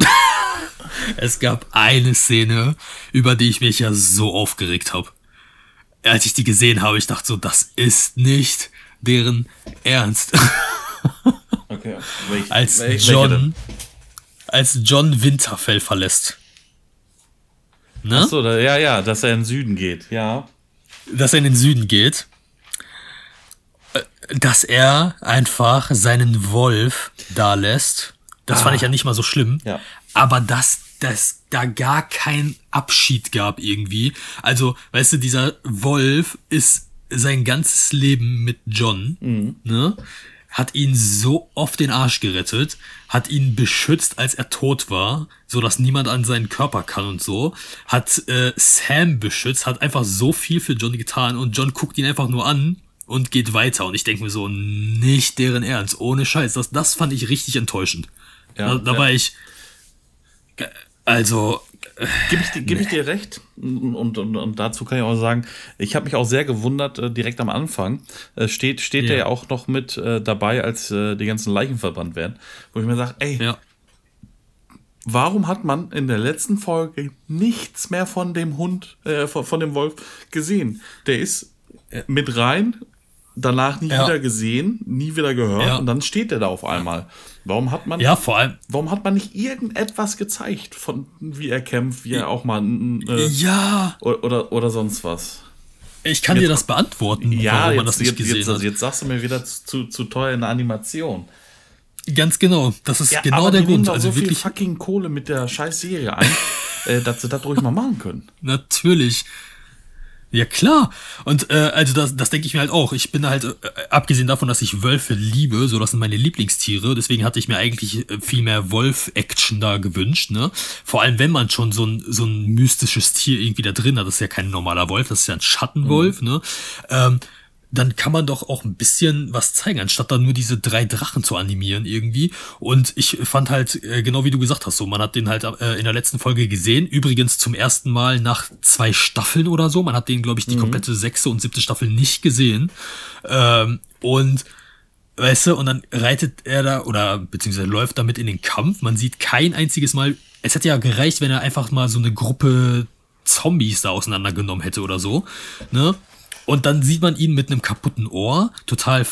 es gab eine Szene, über die ich mich ja so aufgeregt habe. Als ich die gesehen habe, ich dachte so, das ist nicht deren Ernst. Okay. Welch, Als welch- welche John, denn? Als John Winterfell verlässt. Ne? Achso, ja, ja, dass er in den Süden geht, ja. dass er in den Süden geht, äh, dass er einfach seinen Wolf da lässt. Das fand ich ja nicht mal so schlimm. Ja. Aber dass dass da gar kein Abschied gab irgendwie. Also, weißt du, dieser Wolf ist sein ganzes Leben mit John, ne? Hat ihn so oft den Arsch gerettet, hat ihn beschützt, als er tot war, so dass niemand an seinen Körper kann und so. Hat äh, Sam beschützt, hat einfach so viel für John getan und John guckt ihn einfach nur an und geht weiter. Und ich denke mir so, nicht deren Ernst, ohne Scheiß. Das, das fand ich richtig enttäuschend. Ja, da, da ja. war ich. Also, Gib ich, dir- geb ich dir recht. Und, und, und dazu kann ich auch sagen, ich habe mich auch sehr gewundert, äh, direkt am Anfang. Äh, steht steht Ja. der ja auch noch mit äh, dabei, als die ganzen Leichen verbrannt werden. Wo ich mir sage, ey, ja. warum hat man in der letzten Folge nichts mehr von dem Hund, äh, von, von dem Wolf gesehen? Der ist mit rein, danach nie Ja. wieder gesehen, nie wieder gehört Ja. und dann steht er da auf einmal. Warum hat man Ja, vor allem. Warum hat man nicht irgendetwas gezeigt, von wie er kämpft, wie er auch mal äh, Ja, oder, oder, sonst was? ich kann dir das beantworten, Ja, warum man jetzt, das nicht jetzt, gesehen jetzt, hat. jetzt sagst du mir wieder zu, zu, teuer in der Animation. Ganz genau. Das ist Ja, genau der Grund. Also so viel wirklich, fucking Kohle mit der scheiß Serie ein, äh, dass sie das ruhig mal machen können. natürlich. Ja, klar. Und äh, also das, das denke ich mir halt auch. Ich bin halt, äh, abgesehen davon, dass ich Wölfe liebe, so das sind meine Lieblingstiere, deswegen hatte ich mir eigentlich äh, viel mehr Wolf-Action da gewünscht, ne? Vor allem, wenn man schon so ein, so ein mystisches Tier irgendwie da drin hat, das ist ja kein normaler Wolf, das ist ja ein Schattenwolf, mhm. ne? Ähm, dann kann man doch auch ein bisschen was zeigen, anstatt dann nur diese drei Drachen zu animieren irgendwie. Und ich fand halt, äh, genau wie du gesagt hast, so, man hat den halt äh, in der letzten Folge gesehen. Übrigens zum ersten Mal nach zwei Staffeln oder so. Man hat den, glaube ich, die mhm. komplette sechste und siebte Staffel nicht gesehen. Ähm, und weißt du, und dann reitet er da oder beziehungsweise läuft damit in den Kampf. Man sieht kein einziges Mal. Es hätte ja gereicht, wenn er einfach mal so eine Gruppe Zombies da auseinandergenommen hätte oder so. Ne? Und dann sieht man ihn mit einem kaputten Ohr, total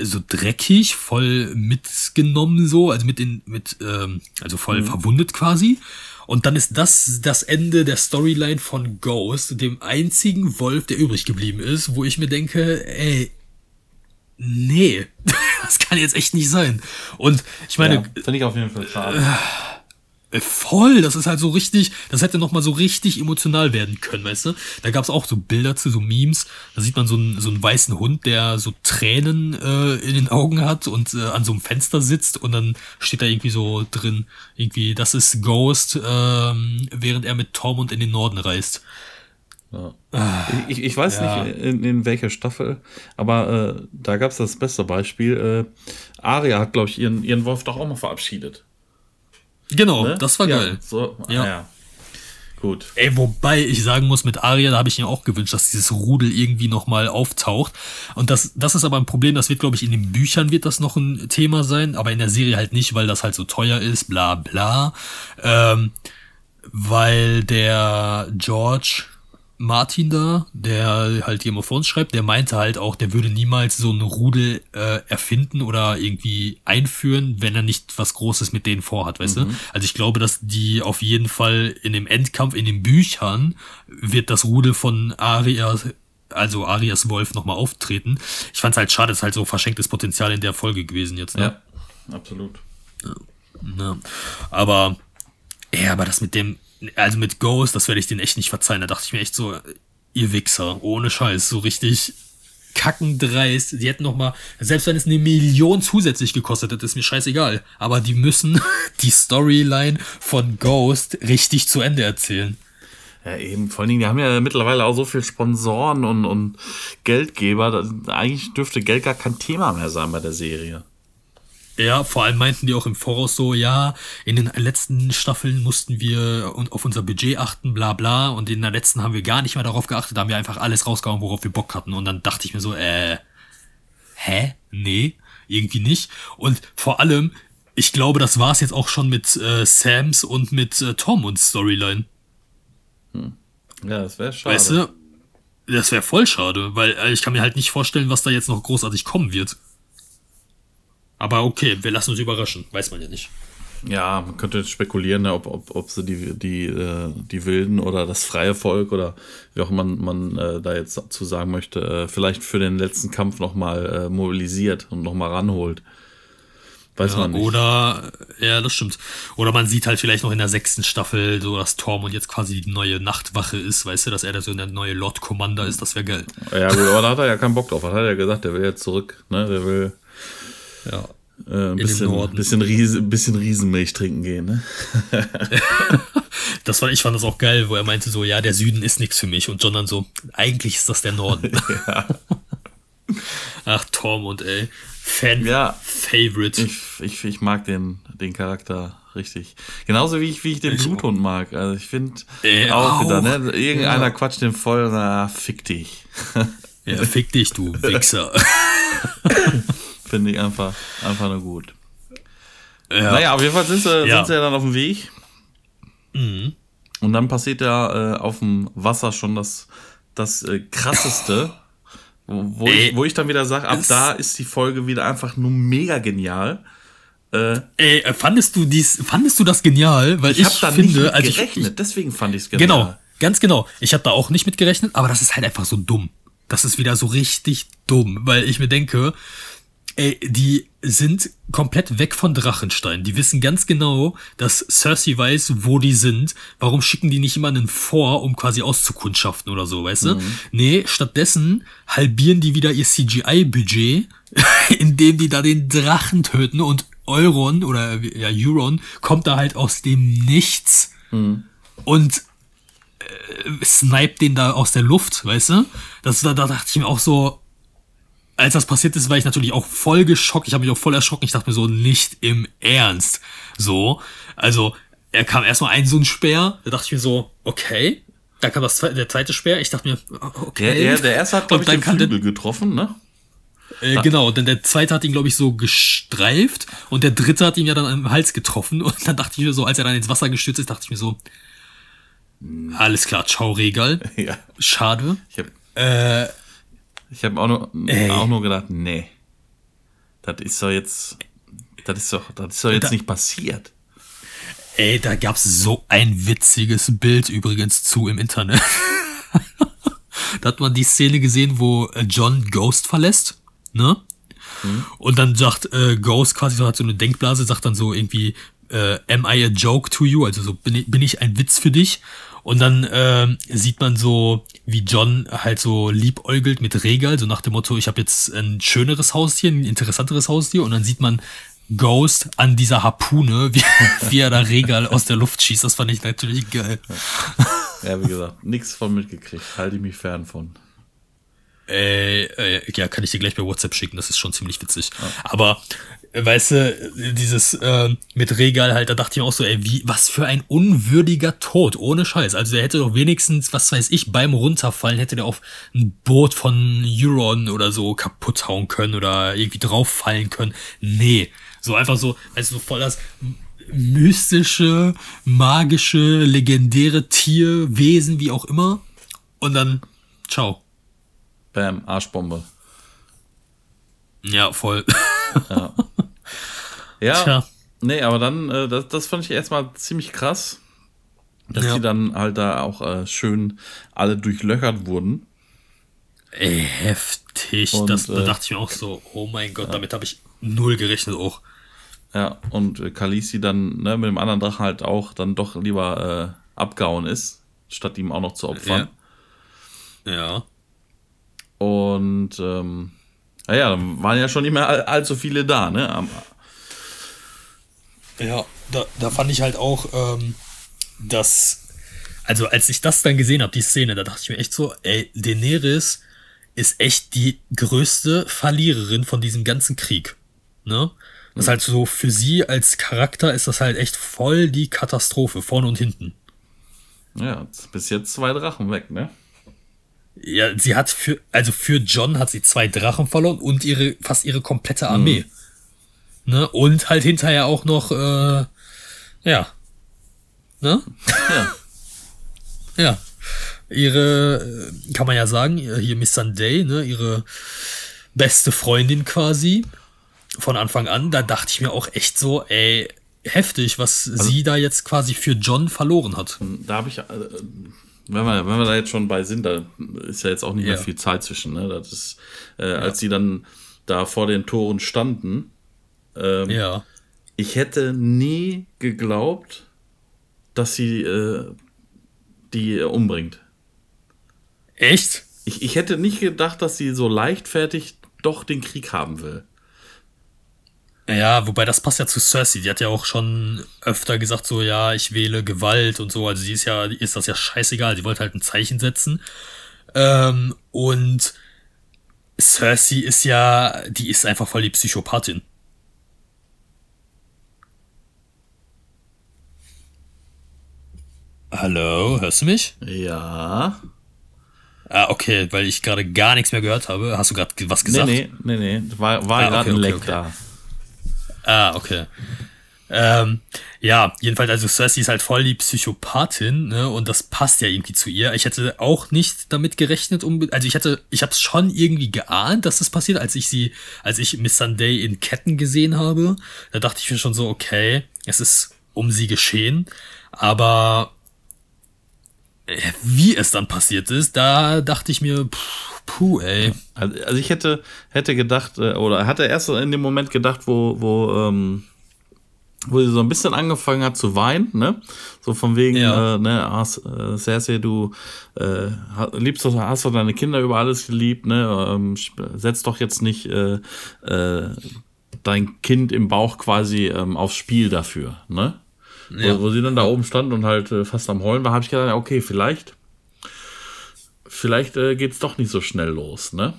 so dreckig, voll mitgenommen so, also mit den, mit, ähm, also voll mhm. verwundet quasi. Und dann ist das das Ende der Storyline von Ghost, dem einzigen Wolf, der übrig geblieben ist, wo ich mir denke, ey, nee, das kann jetzt echt nicht sein. Und ich meine, ja, finde ich auf jeden Fall schade. Äh, voll, das ist halt so richtig, das hätte nochmal so richtig emotional werden können, weißt du? Da gab's auch so Bilder zu, so Memes, da sieht man so einen, so einen weißen Hund, der so Tränen äh, in den Augen hat und äh, an so einem Fenster sitzt und dann steht da irgendwie so drin, irgendwie, das ist Ghost, ähm, während er mit Tormund in den Norden reist. Ja. Ah, ich, ich weiß ja. nicht, in, in welcher Staffel, aber äh, da gab's das beste Beispiel. Äh, Aria hat, glaube ich, ihren, ihren Wolf doch auch mal verabschiedet. Genau, ne? das war ja, geil. So, ja. ja. Gut. Ey, wobei ich sagen muss, mit Aria, da habe ich mir auch gewünscht, dass dieses Rudel irgendwie nochmal auftaucht. Und das, das ist aber ein Problem, das wird, glaube ich, in den Büchern wird das noch ein Thema sein, aber in der Serie halt nicht, weil das halt so teuer ist, bla bla. Ähm, weil der George, Martin da, der halt Game of Thrones schreibt, der meinte halt auch, der würde niemals so ein Rudel äh, erfinden oder irgendwie einführen, wenn er nicht was Großes mit denen vorhat, weißt mhm. du? Also ich glaube, dass die auf jeden Fall in dem Endkampf, in den Büchern, wird das Rudel von Arias, also Arias Wolf nochmal auftreten. Ich fand's halt schade, es ist halt so verschenktes Potenzial in der Folge gewesen jetzt, ne? Ja, absolut. Ja. ja. Aber, ja, aber das mit dem, also mit Ghost, das werde ich denen echt nicht verzeihen. Da dachte ich mir echt so, ihr Wichser, ohne Scheiß, so richtig kackendreist. Die hätten noch mal, selbst wenn es eine Million zusätzlich gekostet hätte, ist mir scheißegal. Aber die müssen die Storyline von Ghost richtig zu Ende erzählen. Ja, eben. Vor allen Dingen, die haben ja mittlerweile auch so viel Sponsoren und, und Geldgeber. Eigentlich dürfte Geld gar kein Thema mehr sein bei der Serie. Ja, vor allem meinten die auch im Voraus so, ja, in den letzten Staffeln mussten wir auf unser Budget achten, bla bla. Und in der letzten haben wir gar nicht mehr darauf geachtet, haben wir einfach alles rausgehauen, worauf wir Bock hatten. Und dann dachte ich mir so, äh, hä? Nee, irgendwie nicht. Und vor allem, ich glaube, das war's jetzt auch schon mit äh, Sams und mit äh, Tom und Storyline. Hm. Ja, das wäre schade. Weißt du, das wäre voll schade, weil äh, ich kann mir halt nicht vorstellen, was da jetzt noch großartig kommen wird. Aber okay, wir lassen uns überraschen. Weiß man ja nicht. Ja, man könnte jetzt spekulieren, ob, ob, ob sie die, die, äh, die Wilden oder das freie Volk oder wie auch man, man äh, da jetzt zu sagen möchte, äh, vielleicht für den letzten Kampf nochmal äh, mobilisiert und nochmal ranholt. Weiß ja, man nicht. Oder, ja, das stimmt. Oder man sieht halt vielleicht noch in der sechsten Staffel so, dass Torm und jetzt quasi die neue Nachtwache ist, weißt du, dass er da so der neue Lord Commander ist, das wäre geil. Ja, gut, aber da hat er ja keinen Bock drauf. Was hat er gesagt? Der will jetzt zurück, ne? Der will ja. Äh, ein bisschen, bisschen, Riese, bisschen Riesenmilch trinken gehen, ne? das fand, ich fand das auch geil, wo er meinte so, ja, der Süden ist nichts für mich. Und John dann so, eigentlich ist das der Norden. ja. Ach, Tom und ey. Fan ja, Favorite. Ich, ich, ich mag den, den Charakter richtig. Genauso wie ich, wie ich den ich Bluthund auch. mag. Also ich finde äh, auch, auch, wieder, ne? Irgendeiner ja. quatscht den voll, na, fick dich. ja, fick dich, du Wichser. Finde ich einfach, einfach nur gut. Ja. Naja, auf jeden Fall sind sie, ja. sind sie ja dann auf dem Weg. Mhm. Und dann passiert ja äh, auf dem Wasser schon das, das äh, krasseste, wo, Ey, ich, wo ich dann wieder sage, ab da ist die Folge wieder einfach nur mega genial. Äh, Ey, äh, fandest du dies, fandest du das genial? Weil ich, ich hab da finde, nicht also gerechnet, ich, deswegen fand ich es genial. Genau, ganz genau. Ich habe da auch nicht mit gerechnet, aber das ist halt einfach so dumm. Das ist wieder so richtig dumm, weil ich mir denke, Ey, die sind komplett weg von Drachenstein. Die wissen ganz genau, dass Cersei weiß, wo die sind. Warum schicken die nicht jemanden vor, um quasi auszukundschaften oder so, weißt du? Mhm. Nee, stattdessen halbieren die wieder ihr CGI-Budget, indem die da den Drachen töten und Euron oder ja, Euron kommt da halt aus dem Nichts mhm. und äh, snipe den da aus der Luft, weißt du? Das, da, da dachte ich mir auch so, als das passiert ist, war ich natürlich auch voll geschockt. Ich habe mich auch voll erschrocken. Ich dachte mir so, nicht im Ernst. So. Also, er kam erstmal ein so ein Speer. Da dachte ich mir so, okay. Da kam das, der zweite Speer. Ich dachte mir, okay. Der, der, der erste hat, glaube ich, den Flügel getroffen, ne? Äh, genau, denn der zweite hat ihn, glaube ich, so gestreift und der dritte hat ihn ja dann am Hals getroffen. Und dann dachte ich mir so, als er dann ins Wasser gestürzt ist, dachte ich mir so, alles klar, ciao Regal. Ja. Schade. Ich habe äh, ich hab auch, nur, auch nur gedacht, nee. Das ist doch jetzt. Das ist doch, das ist doch jetzt da, nicht passiert. Ey, da gab's so ein witziges Bild übrigens zu im Internet. da hat man die Szene gesehen, wo John Ghost verlässt, ne? Hm. Und dann sagt äh, Ghost quasi so hat so eine Denkblase, sagt dann so irgendwie, äh, am I a joke to you? Also so bin ich, bin ich ein Witz für dich? Und dann äh, sieht man so, wie John halt so liebäugelt mit Regal, so nach dem Motto, ich habe jetzt ein schöneres Haustier, ein interessanteres Haustier. Und dann sieht man Ghost an dieser Harpune, wie, wie er da Regal aus der Luft schießt. Das fand ich natürlich geil. Ja, wie gesagt, nichts von mitgekriegt. Halte ich mich fern von. Äh, äh, ja, kann ich dir gleich bei WhatsApp schicken, das ist schon ziemlich witzig. Ja. Aber weißt du, dieses äh, mit Regal halt, da dachte ich mir auch so, ey, wie, was für ein unwürdiger Tod, ohne Scheiß. Also der hätte doch wenigstens, was weiß ich, beim Runterfallen hätte der auf ein Boot von Euron oder so kaputt hauen können oder irgendwie drauffallen können. Nee, so einfach so, weißt du, so voll das mystische, magische, legendäre Tier, Wesen, wie auch immer. Und dann, ciao. Bam, Arschbombe. Ja, voll. Ja. Ja, Tja. nee, aber dann, äh, das, das fand ich erstmal ziemlich krass, dass ja. die dann halt da auch äh, schön alle durchlöchert wurden. Ey, heftig. Und, das, da äh, dachte ich mir auch so, oh mein Gott, ja. damit habe ich null gerechnet auch. Ja, und äh, Kalisi dann ne, mit dem anderen Drachen halt auch dann doch lieber äh, abgehauen ist, statt ihm auch noch zu opfern. Ja. ja. Und ähm, naja, dann waren ja schon nicht mehr all, allzu viele da, ne? Ja, da, da fand ich halt auch, ähm, dass, also als ich das dann gesehen habe, die Szene, da dachte ich mir echt so, ey, Daenerys ist echt die größte Verliererin von diesem ganzen Krieg. Ne? Das ist halt so, für sie als Charakter ist das halt echt voll die Katastrophe, vorne und hinten. Ja, bis jetzt zwei Drachen weg, ne? Ja, sie hat für, also für John hat sie zwei Drachen verloren und ihre, fast ihre komplette Armee. Mhm. Ne? Und halt hinterher auch noch, äh, ja. Ne? Ja. ja. Ihre, äh, kann man ja sagen, hier Miss Sunday, ne, ihre beste Freundin quasi. Von Anfang an, da dachte ich mir auch echt so, ey, heftig, was also, sie da jetzt quasi für John verloren hat. Da habe ich, äh, wenn wir, wenn wir da jetzt schon bei sind, da ist ja jetzt auch nicht ja. mehr viel Zeit zwischen. Ne? Das ist, äh, ja. als sie dann da vor den Toren standen, ähm, ja. Ich hätte nie geglaubt, dass sie äh, die umbringt. Echt? Ich, ich hätte nicht gedacht, dass sie so leichtfertig doch den Krieg haben will. Ja, wobei das passt ja zu Cersei. Die hat ja auch schon öfter gesagt, so, ja, ich wähle Gewalt und so. Also sie ist ja, ist das ja scheißegal. Sie wollte halt ein Zeichen setzen. Ähm, und Cersei ist ja, die ist einfach voll die Psychopathin. Hallo, hörst du mich? Ja. Ah, okay, weil ich gerade gar nichts mehr gehört habe. Hast du gerade was gesagt? Nee, nee, nee, nee. War, war ah, gerade okay, ein Leck okay, okay. da. Ah, okay. Ähm, ja, jedenfalls, also Cersei ist halt voll die Psychopathin, ne, und das passt ja irgendwie zu ihr. Ich hätte auch nicht damit gerechnet, um, also ich hatte, ich habe es schon irgendwie geahnt, dass das passiert, als ich sie, als ich Miss Sunday in Ketten gesehen habe. Da dachte ich mir schon so, okay, es ist um sie geschehen, aber wie es dann passiert ist, da dachte ich mir, pff, puh, ey. Also, also ich hätte, hätte gedacht, äh, oder hatte erst in dem Moment gedacht, wo, wo, ähm, wo sie so ein bisschen angefangen hat zu weinen, ne? So von wegen, ja. äh, ne, ah, Cersei, du äh, liebst doch, hast doch deine Kinder über alles geliebt, ne? Ähm, setz doch jetzt nicht äh, äh, dein Kind im Bauch quasi ähm, aufs Spiel dafür, ne? Ja. Wo, wo, sie dann da oben stand und halt äh, fast am Heulen war, habe ich gedacht, okay, vielleicht, vielleicht äh, geht's doch nicht so schnell los, ne?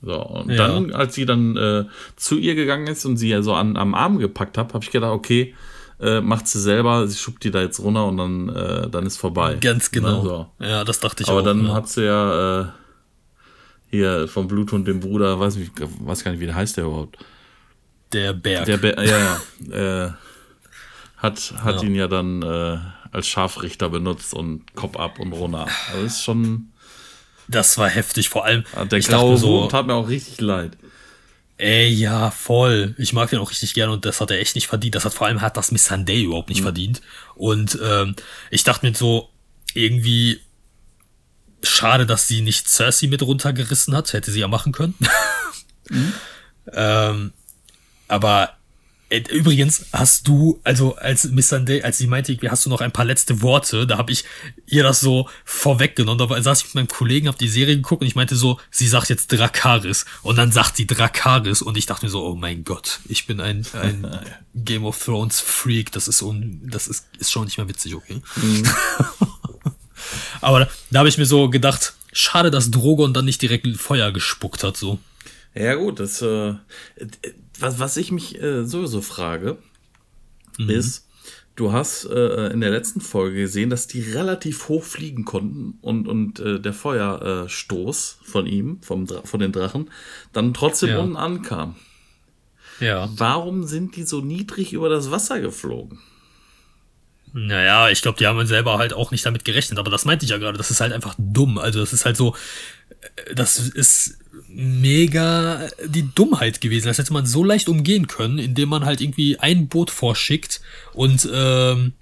So, und ja. dann, als sie dann äh, zu ihr gegangen ist und sie ja so an, am Arm gepackt hat, habe ich gedacht, okay, äh, macht sie selber, sie schubt die da jetzt runter und dann, äh, dann ist vorbei. Ganz ne, genau. Ne, so. Ja, das dachte ich Aber auch. Aber dann ja. hat sie ja äh, hier vom Blut und dem Bruder, weiß nicht, weiß gar nicht, wie der heißt der überhaupt. Der Berg. Der Berg, ja, ja. Äh, hat hat ja. ihn ja dann äh, als Scharfrichter benutzt und Kopf ab und runter. Also ist schon das war heftig, vor allem. Der graue so, tat mir auch richtig leid. Ey, ja, voll. Ich mag den auch richtig gerne und das hat er echt nicht verdient. Das hat vor allem hat das Miss Sunday überhaupt nicht mhm. verdient. Und ähm, ich dachte mir so, irgendwie schade, dass sie nicht Cersei mit runtergerissen hat. Hätte sie ja machen können. mhm. ähm, aber übrigens hast du, also als Miss Sunday, als sie meinte, hast du noch ein paar letzte Worte, da habe ich ihr das so vorweggenommen. Da saß ich mit meinem Kollegen, hab die Serie geguckt und ich meinte so, sie sagt jetzt Drakaris und dann sagt sie Drakaris und ich dachte mir so, oh mein Gott, ich bin ein, ein Game of Thrones Freak, das ist un, das ist, ist schon nicht mehr witzig, okay? Mhm. Aber da, da habe ich mir so gedacht, schade, dass Drogon dann nicht direkt Feuer gespuckt hat, so. Ja gut, das äh, was, was ich mich äh, sowieso frage, mhm. ist, du hast äh, in der letzten Folge gesehen, dass die relativ hoch fliegen konnten und, und äh, der Feuerstoß von ihm, vom von den Drachen, dann trotzdem ja. unten ankam. Ja. Warum sind die so niedrig über das Wasser geflogen? Naja, ich glaube, die haben selber halt auch nicht damit gerechnet, aber das meinte ich ja gerade. Das ist halt einfach dumm. Also, das ist halt so, äh, das ist mega die Dummheit gewesen. Das hätte man so leicht umgehen können, indem man halt irgendwie ein Boot vorschickt und ähm,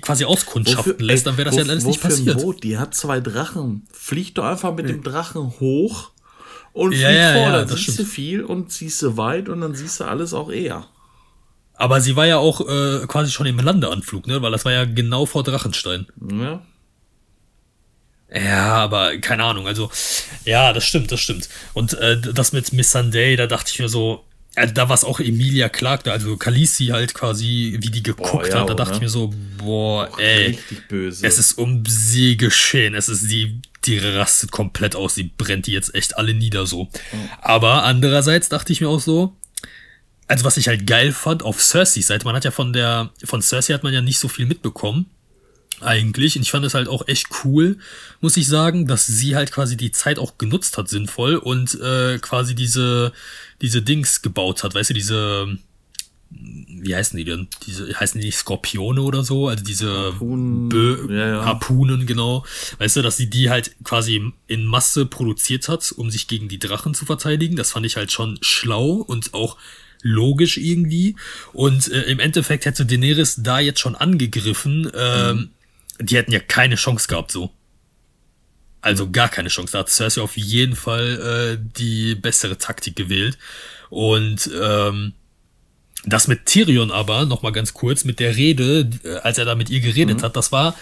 quasi auskundschaften wofür, lässt, dann wäre das wo, ja alles nicht passiert. Ein Boot? Die hat zwei Drachen. Flieg doch einfach mit dem Drachen hoch und flieg ja, vor. Ja, dann siehst du viel und siehst du weit und dann siehst du alles auch eher. Aber sie war ja auch äh, quasi schon im Landeanflug, ne? Weil das war ja genau vor Drachenstein. Ja. Ja, aber keine Ahnung. Also, ja, das stimmt, das stimmt. Und äh, das mit Miss Sunday, da dachte ich mir so, also da war es auch Emilia Clarke, also Khaleesi halt quasi, wie die geguckt boah, ja, hat, da dachte ne? ich mir so, boah, oh, ey, es ist um sie geschehen, es ist die, die rastet komplett aus, sie brennt die jetzt echt alle nieder so. Mhm. Aber andererseits dachte ich mir auch so, also was ich halt geil fand auf Cersei Seite, man hat ja von der, von Cersei hat man ja nicht so viel mitbekommen, eigentlich. Und ich fand es halt auch echt cool, muss ich sagen, dass sie halt quasi die Zeit auch genutzt hat, sinnvoll, und äh, quasi diese, diese Dings gebaut hat, weißt du, diese, wie heißen die denn? Diese, heißen die nicht Skorpione oder so? Also diese Harpunen, Bö ja, ja. Harpunen, genau. Weißt du, dass sie die halt quasi in Masse produziert hat, um sich gegen die Drachen zu verteidigen. Das fand ich halt schon schlau und auch logisch irgendwie. Und äh, im Endeffekt hätte Daenerys da jetzt schon angegriffen. Ähm, mhm die hätten ja keine Chance gehabt, so. Also gar keine Chance. Da hat Cersei auf jeden Fall äh, die bessere Taktik gewählt. Und ähm, das mit Tyrion aber, nochmal ganz kurz, mit der Rede, äh, als er da mit ihr geredet mhm. hat, das war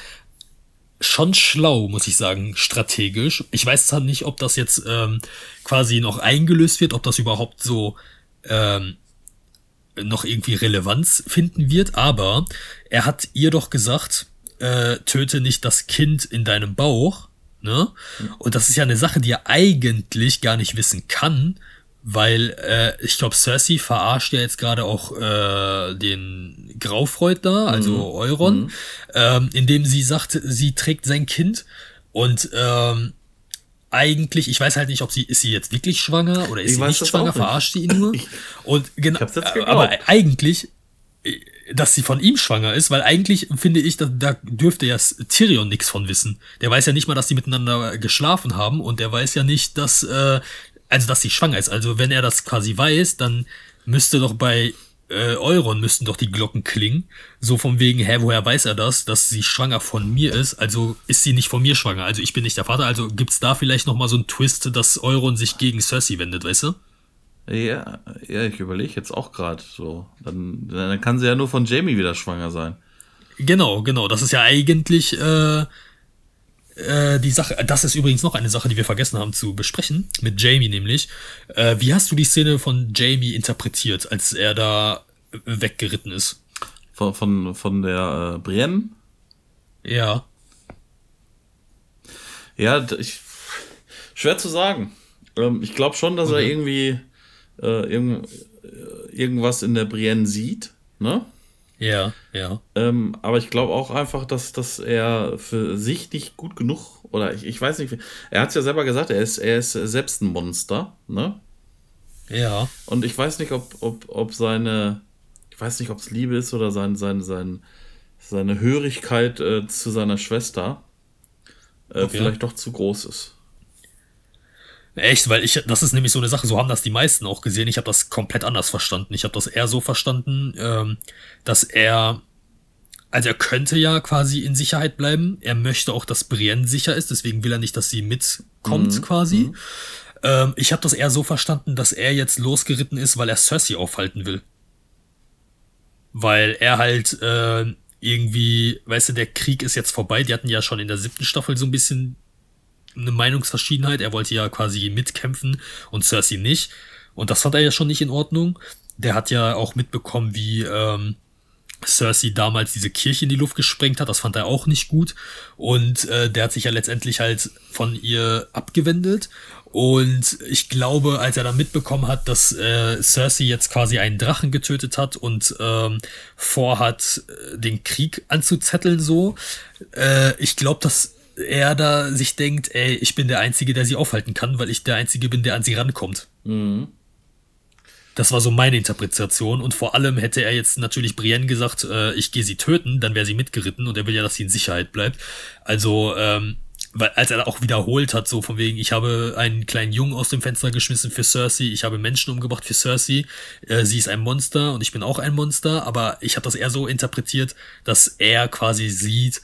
schon schlau, muss ich sagen, strategisch. Ich weiß zwar nicht, ob das jetzt ähm, quasi noch eingelöst wird, ob das überhaupt so ähm, noch irgendwie Relevanz finden wird, aber er hat ihr doch gesagt, äh, töte nicht das Kind in deinem Bauch. Ne? Und das ist ja eine Sache, die er eigentlich gar nicht wissen kann, weil äh, ich glaube, Cersei verarscht ja jetzt gerade auch äh, den Graufreud da, also mhm. Euron, mhm. Ähm, indem sie sagt, sie trägt sein Kind und ähm, eigentlich, ich weiß halt nicht, ob sie, ist sie jetzt wirklich schwanger oder ist ich sie nicht schwanger, verarscht sie ihn nur? und genau, aber eigentlich dass sie von ihm schwanger ist, weil eigentlich finde ich, da, da dürfte ja Tyrion nichts von wissen. Der weiß ja nicht mal, dass sie miteinander geschlafen haben und der weiß ja nicht, dass, äh, also dass sie schwanger ist. Also wenn er das quasi weiß, dann müsste doch bei äh, Euron müssten doch die Glocken klingen. So von wegen, hä, woher weiß er das, dass sie schwanger von mir ist? Also ist sie nicht von mir schwanger. Also ich bin nicht der Vater. Also gibt's da vielleicht noch mal so einen Twist, dass Euron sich gegen Cersei wendet, weißt du? Ja, ja ich überlege jetzt auch gerade so. Dann, dann kann sie ja nur von Jamie wieder schwanger sein. Genau, genau. Das ist ja eigentlich äh, äh, die Sache. Das ist übrigens noch eine Sache, die wir vergessen haben zu besprechen. Mit Jamie nämlich. Äh, wie hast du die Szene von Jamie interpretiert, als er da weggeritten ist? Von, von, von der äh, Brienne? Ja. Ja, ich, schwer zu sagen. Ähm, ich glaube schon, dass okay. er irgendwie äh, irgend, äh, irgendwas in der Brienne sieht, ne? Ja, ja. Ähm, aber ich glaube auch einfach, dass, dass er für sich nicht gut genug, oder ich, ich weiß nicht, er hat es ja selber gesagt, er ist, er ist selbst ein Monster, ne? Ja. Und ich weiß nicht, ob, ob, ob seine, ich weiß nicht, ob es Liebe ist oder sein, sein, sein, seine Hörigkeit äh, zu seiner Schwester äh, okay. vielleicht doch zu groß ist. Echt, weil ich, das ist nämlich so eine Sache, so haben das die meisten auch gesehen. Ich habe das komplett anders verstanden. Ich habe das eher so verstanden, ähm, dass er, also er könnte ja quasi in Sicherheit bleiben. Er möchte auch, dass Brienne sicher ist, deswegen will er nicht, dass sie mitkommt mhm. quasi. Mhm. Ähm, ich habe das eher so verstanden, dass er jetzt losgeritten ist, weil er Cersei aufhalten will. Weil er halt äh, irgendwie, weißt du, der Krieg ist jetzt vorbei. Die hatten ja schon in der siebten Staffel so ein bisschen eine Meinungsverschiedenheit. Er wollte ja quasi mitkämpfen und Cersei nicht. Und das fand er ja schon nicht in Ordnung. Der hat ja auch mitbekommen, wie ähm, Cersei damals diese Kirche in die Luft gesprengt hat. Das fand er auch nicht gut. Und äh, der hat sich ja letztendlich halt von ihr abgewendet. Und ich glaube, als er dann mitbekommen hat, dass äh, Cersei jetzt quasi einen Drachen getötet hat und ähm, vorhat, äh, den Krieg anzuzetteln, so, äh, ich glaube, dass er da sich denkt, ey, ich bin der Einzige, der sie aufhalten kann, weil ich der Einzige bin, der an sie rankommt. Mhm. Das war so meine Interpretation. Und vor allem hätte er jetzt natürlich Brienne gesagt, äh, ich gehe sie töten, dann wäre sie mitgeritten und er will ja, dass sie in Sicherheit bleibt. Also, ähm, weil als er auch wiederholt hat, so von wegen, ich habe einen kleinen Jungen aus dem Fenster geschmissen für Cersei, ich habe Menschen umgebracht für Cersei, äh, sie ist ein Monster und ich bin auch ein Monster, aber ich habe das eher so interpretiert, dass er quasi sieht,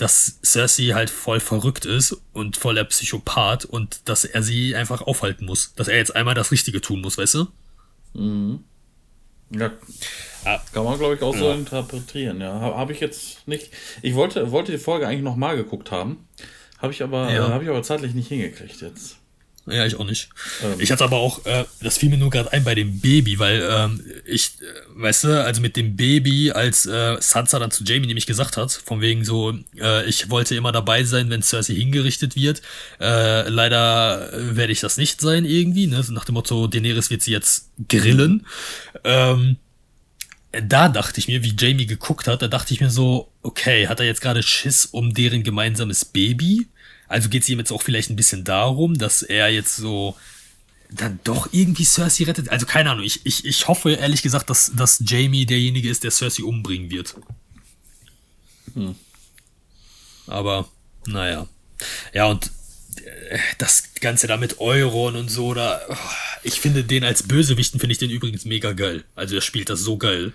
dass Cersei halt voll verrückt ist und voller Psychopath und dass er sie einfach aufhalten muss. Dass er jetzt einmal das Richtige tun muss, weißt du? Mhm. Ja. Kann man, glaube ich, auch ja. so interpretieren, ja. Habe ich jetzt nicht. Ich wollte, wollte die Folge eigentlich nochmal geguckt haben. Habe ich aber, ja. äh, habe ich aber zeitlich nicht hingekriegt jetzt. Ja, ich auch nicht. Ähm. Ich hatte aber auch, äh, das fiel mir nur gerade ein bei dem Baby, weil ähm, ich, äh, weißt du, also mit dem Baby, als äh, Sansa dann zu Jamie nämlich gesagt hat, von wegen so, äh, ich wollte immer dabei sein, wenn Cersei hingerichtet wird. Äh, leider werde ich das nicht sein irgendwie, ne? nach dem Motto, Daenerys wird sie jetzt grillen. Ähm, da dachte ich mir, wie Jamie geguckt hat, da dachte ich mir so, okay, hat er jetzt gerade Schiss um deren gemeinsames Baby? Also geht es ihm jetzt auch vielleicht ein bisschen darum, dass er jetzt so dann doch irgendwie Cersei rettet. Also keine Ahnung, ich, ich, ich hoffe ehrlich gesagt, dass, dass Jamie derjenige ist, der Cersei umbringen wird. Hm. Aber, naja. Ja, und äh, das Ganze da mit Euron und so, da. Ich finde den als Bösewichten, finde ich den übrigens mega geil. Also er spielt das so geil.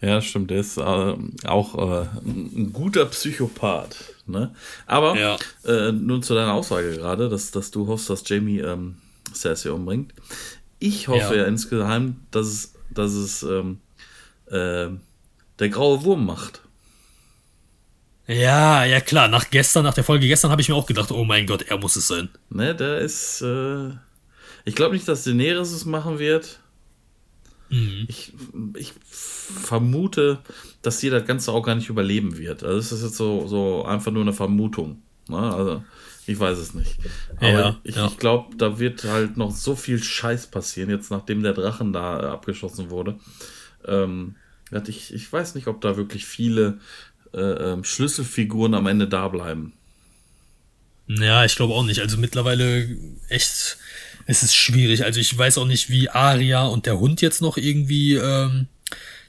Ja, stimmt. Der ist äh, auch äh, ein guter Psychopath. Ne? Aber ja. äh, nun zu deiner Aussage gerade, dass, dass du hoffst, dass Jamie ähm, Cersei umbringt. Ich hoffe ja, ja insgeheim, dass es, dass es ähm, äh, der graue Wurm macht. Ja, ja klar. Nach gestern, nach der Folge gestern habe ich mir auch gedacht, oh mein Gott, er muss es sein. Ne, der ist. Äh, ich glaube nicht, dass Daenerys es machen wird. Mhm. Ich, ich vermute, dass sie das Ganze auch gar nicht überleben wird. Also es ist jetzt so, so einfach nur eine Vermutung. Ne? Also ich weiß es nicht. Aber ja, ich, ja. ich glaube, da wird halt noch so viel Scheiß passieren, jetzt nachdem der Drachen da abgeschossen wurde. Ähm, ich, ich weiß nicht, ob da wirklich viele äh, äh, Schlüsselfiguren am Ende da bleiben. Ja, ich glaube auch nicht. Also mittlerweile echt es ist schwierig. Also ich weiß auch nicht, wie Aria und der Hund jetzt noch irgendwie ähm,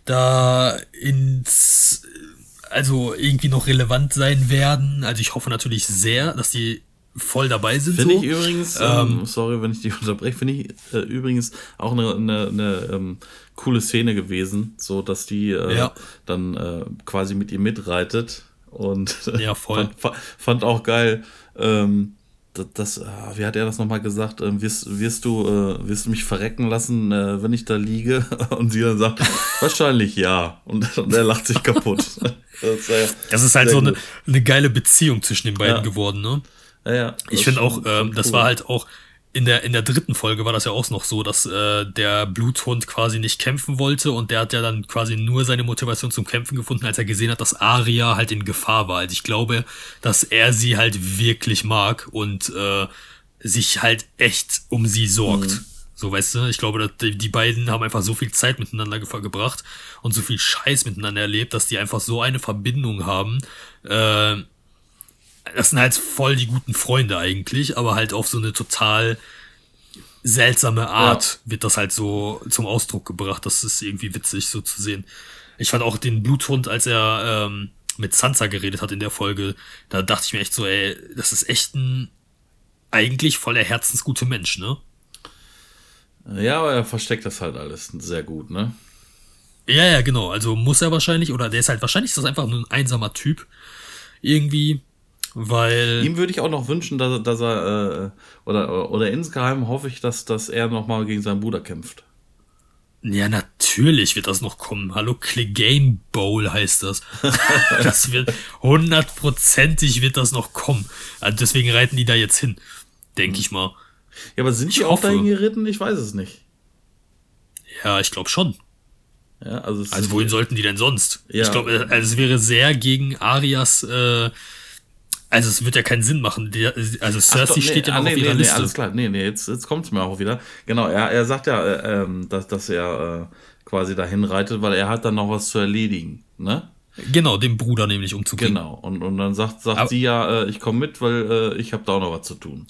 da ins, also irgendwie noch relevant sein werden. Also ich hoffe natürlich sehr, dass die voll dabei sind. Finde so. ich übrigens, ähm, sorry, wenn ich dich unterbreche, finde ich äh, übrigens auch eine, eine, eine ähm, coole Szene gewesen, so dass die äh, Ja. dann äh, quasi mit ihr mitreitet und Ja, voll. fand, fand auch geil. Ähm, das, ah, wie hat er das nochmal gesagt? Ähm, wirst, wirst, du, äh, wirst du mich verrecken lassen, äh, wenn ich da liege? Und sie dann sagt, wahrscheinlich ja. Und, und er lacht sich kaputt. Das, äh, Das ist halt so eine, eine geile Beziehung zwischen den beiden Ja. geworden, ne? Ja, ja, Ich finde auch, ähm, schon das cool. war halt auch in der, in der dritten Folge war das ja auch noch so, dass äh, der Bluthund quasi nicht kämpfen wollte und der hat ja dann quasi nur seine Motivation zum Kämpfen gefunden, als er gesehen hat, dass Aria halt in Gefahr war. Also ich glaube, dass er sie halt wirklich mag und äh, sich halt echt um sie sorgt. Mhm. So, weißt du, ich glaube, dass die, die beiden haben einfach so viel Zeit miteinander ge- gebracht und so viel Scheiß miteinander erlebt, dass die einfach so eine Verbindung haben. Äh, das sind halt voll die guten Freunde eigentlich, aber halt auf so eine total seltsame Art wird das halt so zum Ausdruck gebracht. Das ist irgendwie witzig so zu sehen. Ich fand auch den Bluthund, als er ähm, mit Sansa geredet hat in der Folge, da dachte ich mir echt so, ey, das ist echt ein eigentlich voller herzensgute Mensch, ne? Ja, aber er versteckt das halt alles sehr gut, ne? Ja, ja, genau. Also muss er wahrscheinlich, oder der ist halt wahrscheinlich ist das einfach nur ein einsamer Typ. Irgendwie, weil. Ihm würde ich auch noch wünschen, dass, dass er, äh, oder, oder insgeheim hoffe ich, dass, dass er nochmal gegen seinen Bruder kämpft. Ja, natürlich wird das noch kommen. Hallo, Clegane Bowl heißt das. das wird hundertprozentig wird das noch kommen. Also deswegen reiten die da jetzt hin, denke ich mal. Ja, aber sind Ich die auch hoffe. dahin geritten? Ich weiß es nicht. Ja, ich glaube schon. Ja, also, Also wohin sollten die denn sonst? Ja. Ich glaube, also es wäre sehr gegen Arias. Äh, also es wird ja keinen Sinn machen. Also Cersei nee, steht ja ah, noch nee, auf ihrer nee, Liste. alles klar. Nee, nee, jetzt, jetzt kommt es mir auch wieder. Genau, er, er sagt ja, äh, ähm, dass, dass er äh, quasi dahin reitet, weil er hat dann noch was zu erledigen. Ne? Genau, dem Bruder nämlich umzugehen. Genau. Und, und dann sagt, sagt Aber- sie ja, äh, ich komme mit, weil äh, ich habe da auch noch was zu tun.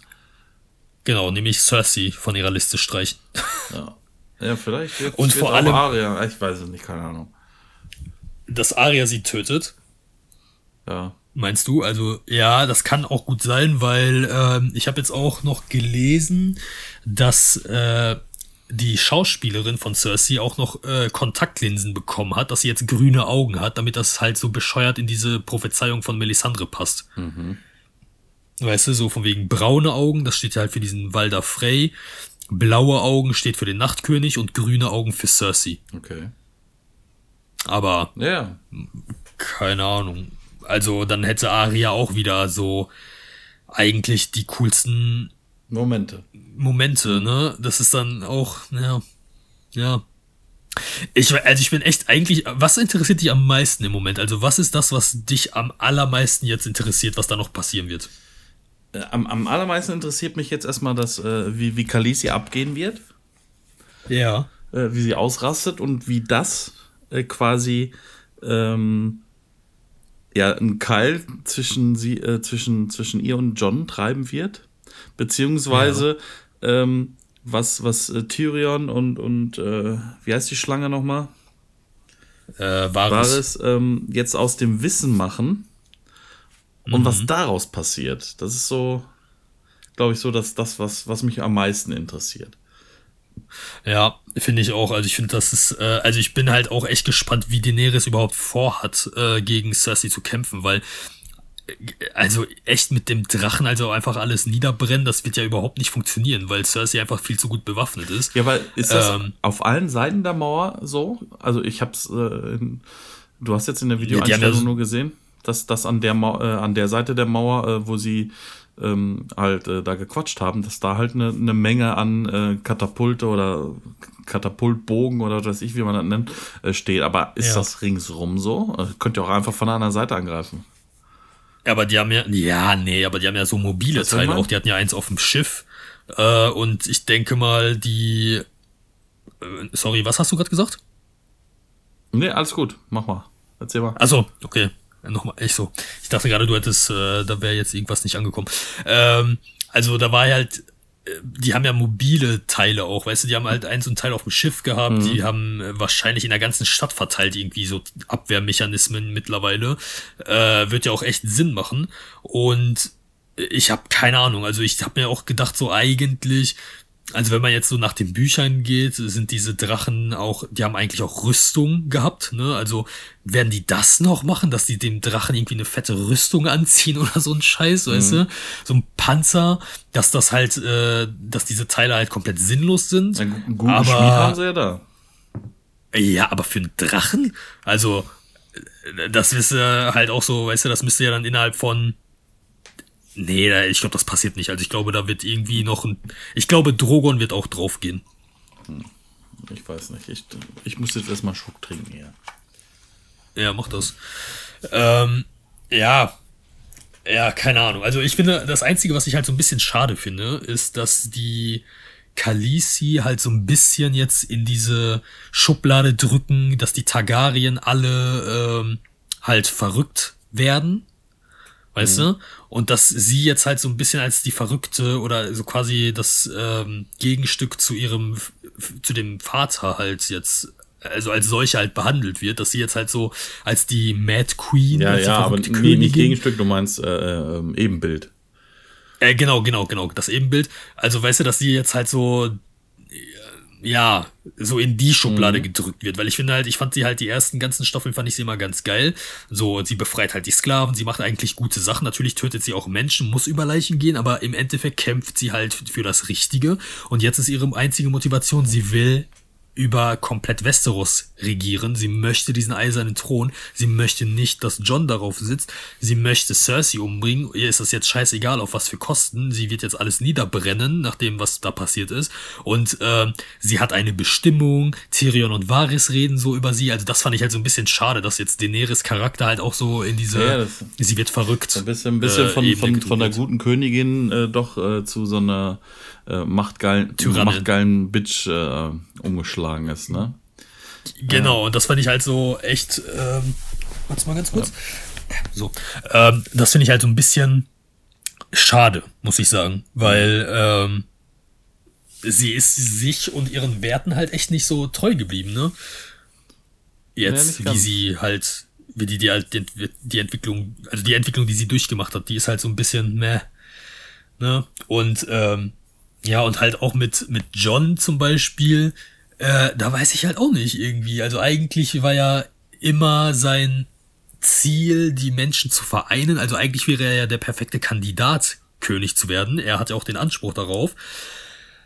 Genau, nämlich Cersei von ihrer Liste streichen. Ja. Ja, vielleicht jetzt Und vor allem- Aria. Ich weiß es nicht, keine Ahnung. Dass Arya sie tötet, Ja. Meinst du? Also ja, das kann auch gut sein, weil ähm, ich habe jetzt auch noch gelesen, dass äh, die Schauspielerin von Cersei auch noch äh, Kontaktlinsen bekommen hat, dass sie jetzt grüne Augen hat, damit das halt so bescheuert in diese Prophezeiung von Melisandre passt. Weißt du, so von wegen braune Augen, das steht ja halt für diesen Walder Frey. Blaue Augen steht für den Nachtkönig und grüne Augen für Cersei. Okay. Aber ja. keine Ahnung. Also dann hätte Aria auch wieder so eigentlich die coolsten Momente. Momente, ne? Das ist dann auch, ja, ja. Ich, also ich bin echt eigentlich, was interessiert dich am meisten im Moment? Also was ist das, was dich am allermeisten jetzt interessiert, was da noch passieren wird? Äh, Am, am allermeisten interessiert mich jetzt erstmal, dass, äh, wie, wie Khaleesi abgehen wird, Ja. äh, wie sie ausrastet und wie das äh, quasi ähm, ja, ein Keil zwischen, sie, äh, zwischen, zwischen ihr und John treiben wird. Beziehungsweise ähm, was, was äh, Tyrion und, und äh, wie heißt die Schlange nochmal? Äh, Varys. Varys ähm, jetzt aus dem Wissen machen und was daraus passiert. Das ist so, glaube ich, so dass das, was, was mich am meisten interessiert. Ja, finde ich auch. Also ich finde, das ist, äh, also ich bin halt auch echt gespannt, wie Daenerys überhaupt vorhat, äh, gegen Cersei zu kämpfen, weil äh, also echt mit dem Drachen also einfach alles niederbrennen, das wird ja überhaupt nicht funktionieren, weil Cersei einfach viel zu gut bewaffnet ist. Ja, aber ist das Ähm. auf allen Seiten der Mauer so? Also ich hab's, äh, in, du hast jetzt in der Videoeinstellung ja nur gesehen, dass das an der Mau äh, an der Seite der Mauer, äh, wo sie ähm, halt äh, da gequatscht haben, dass da halt eine ne Menge an äh, Katapulte oder Katapultbogen oder was weiß ich, wie man das nennt, äh, steht. Aber ist Ja. das ringsrum so? Äh, könnt ihr auch einfach von der anderen Seite angreifen. Aber die haben ja, ja, nee, aber die haben ja so mobile Was will Teile auch. Die hatten ja eins auf dem Schiff. Äh, und ich denke mal, die. Äh, sorry, was hast du gerade gesagt? Nee, alles gut, mach mal. Erzähl mal. Also, okay. Nochmal, echt so. Ich dachte gerade, du hättest, äh, da wäre jetzt irgendwas nicht angekommen. Ähm, also da war halt, äh, die haben ja mobile Teile auch, weißt du, die haben halt ein so ein Teil auf dem Schiff gehabt, die haben äh, wahrscheinlich in der ganzen Stadt verteilt irgendwie so Abwehrmechanismen mittlerweile. Äh, wird ja auch echt Sinn machen. Und ich habe keine Ahnung. Also ich habe mir auch gedacht, so eigentlich, also wenn man jetzt so nach den Büchern geht, sind diese Drachen auch, die haben eigentlich auch Rüstung gehabt, ne? Also werden die das noch machen, dass die dem Drachen irgendwie eine fette Rüstung anziehen oder so ein Scheiß, mhm. weißt du? So ein Panzer, dass das halt, äh, dass diese Teile halt komplett sinnlos sind. Einen guten aber, Schmied haben sie ja da. Ja, aber für einen Drachen? Also, das ist äh, halt auch so, weißt du, das müsste ja dann innerhalb von Nee, ich glaube, das passiert nicht. Also ich glaube, da wird irgendwie noch ein. Ich glaube, Drogon wird auch draufgehen. Hm. Ich weiß nicht. Ich, ich muss jetzt erstmal Schluck trinken hier. Ja, mach das. Ähm, ja. Ja, keine Ahnung. Also ich finde, das Einzige, was ich halt so ein bisschen schade finde, ist, dass die Kalisi halt so ein bisschen jetzt in diese Schublade drücken, dass die Targaryen alle ähm, halt verrückt werden weißt mhm. du? Und dass sie jetzt halt so ein bisschen als die Verrückte oder so quasi das ähm, Gegenstück zu ihrem, zu dem Vater halt jetzt, also als solche halt behandelt wird, dass sie jetzt halt so als die Mad Queen, ja, als ja, aber nee, nicht Gegenstück, du meinst äh, äh, Ebenbild. Äh, genau, genau, genau, das Ebenbild. Also weißt du, dass sie jetzt halt so ja, so in die Schublade mhm. gedrückt wird. Weil ich finde halt, ich fand sie halt die ersten ganzen Staffeln fand ich sie immer ganz geil. So, sie befreit halt die Sklaven, sie macht eigentlich gute Sachen. Natürlich tötet sie auch Menschen, muss über Leichen gehen, aber im Endeffekt kämpft sie halt für das Richtige. Und jetzt ist ihre einzige Motivation, sie will über komplett Westeros regieren. Sie möchte diesen eisernen Thron. Sie möchte nicht, dass John darauf sitzt. Sie möchte Cersei umbringen. Ihr ist das jetzt scheißegal, auf was für Kosten. Sie wird jetzt alles niederbrennen, nach dem, was da passiert ist. Und äh, sie hat eine Bestimmung. Tyrion und Varys reden so über sie. Also das fand ich halt so ein bisschen schade, dass jetzt Daenerys Charakter halt auch so in diese... Ja, sie wird verrückt. Ein bisschen, ein bisschen äh, von, von, von der guten Königin äh, doch äh, zu so einer äh, machtgeilen, machtgeilen Bitch äh, umgeschlagen ist, ne? Genau, und das fand ich halt so echt, ähm, warte mal ganz kurz. Ja. So, ähm, das finde ich halt so ein bisschen schade, muss ich sagen, weil ähm, sie ist sich und ihren Werten halt echt nicht so treu geblieben, ne? Jetzt, ja, wie sie halt, wie die, die, die, die Entwicklung, also die Entwicklung, die sie durchgemacht hat, die ist halt so ein bisschen meh, ne? Und ähm, ja, und halt auch mit, mit John zum Beispiel, äh, da weiß ich halt auch nicht irgendwie. Also eigentlich war ja immer sein Ziel, die Menschen zu vereinen. Also eigentlich wäre er ja der perfekte Kandidat, König zu werden. Er hat ja auch den Anspruch darauf.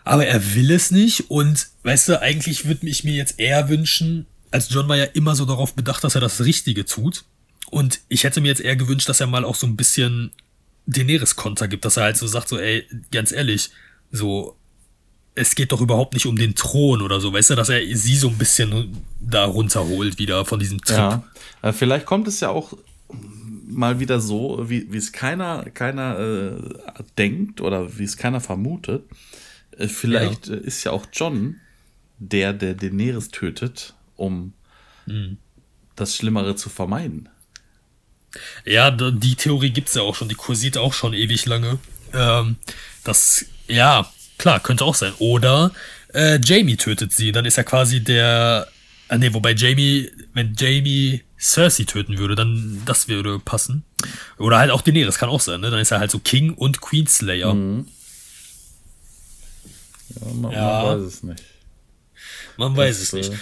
Aber er will es nicht und weißt du, eigentlich würde ich mir jetzt eher wünschen, als John war ja immer so darauf bedacht, dass er das Richtige tut. Und ich hätte mir jetzt eher gewünscht, dass er mal auch so ein bisschen Daenerys-Konter gibt, dass er halt so sagt, so, ey, ganz ehrlich, so, es geht doch überhaupt nicht um den Thron oder so, weißt du, dass er sie so ein bisschen da runterholt wieder von diesem Trip. Ja, äh, vielleicht kommt es ja auch mal wieder so, wie, wie es keiner, keiner äh, denkt oder wie es keiner vermutet. Äh, vielleicht ja. ist ja auch John der, der Daenerys tötet, um mhm. das Schlimmere zu vermeiden. Ja, die Theorie gibt es ja auch schon, die kursiert auch schon ewig lange. Ähm, das ja, klar, könnte auch sein. Oder äh, Jamie tötet sie, dann ist er quasi der. Ah, nee, wobei Jamie, wenn Jamie Cersei töten würde, dann das würde passen. Oder halt auch Daenerys, kann auch sein, ne? Dann ist er halt so King und Queenslayer. Mhm. Ja, man, ja, man, weiß es nicht. Man weiß das, es nicht. Äh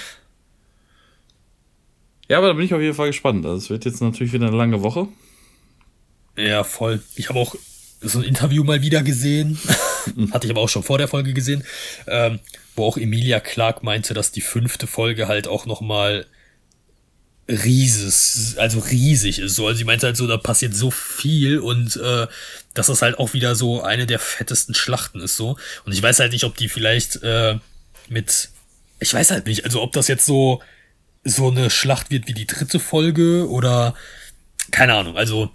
ja, aber da bin ich auf jeden Fall gespannt. Also es wird jetzt natürlich wieder eine lange Woche. Ja, voll. Ich habe auch so ein Interview mal wieder gesehen. Hatte ich aber auch schon vor der Folge gesehen. Ähm, wo auch Emilia Clark meinte, dass die fünfte Folge halt auch nochmal rieses, also riesig ist. So, also sie meinte halt so, da passiert so viel und äh, dass das halt auch wieder so eine der fettesten Schlachten ist so. Und ich weiß halt nicht, ob die vielleicht äh, mit, ich weiß halt nicht, also ob das jetzt so so eine Schlacht wird wie die dritte Folge oder keine Ahnung. Also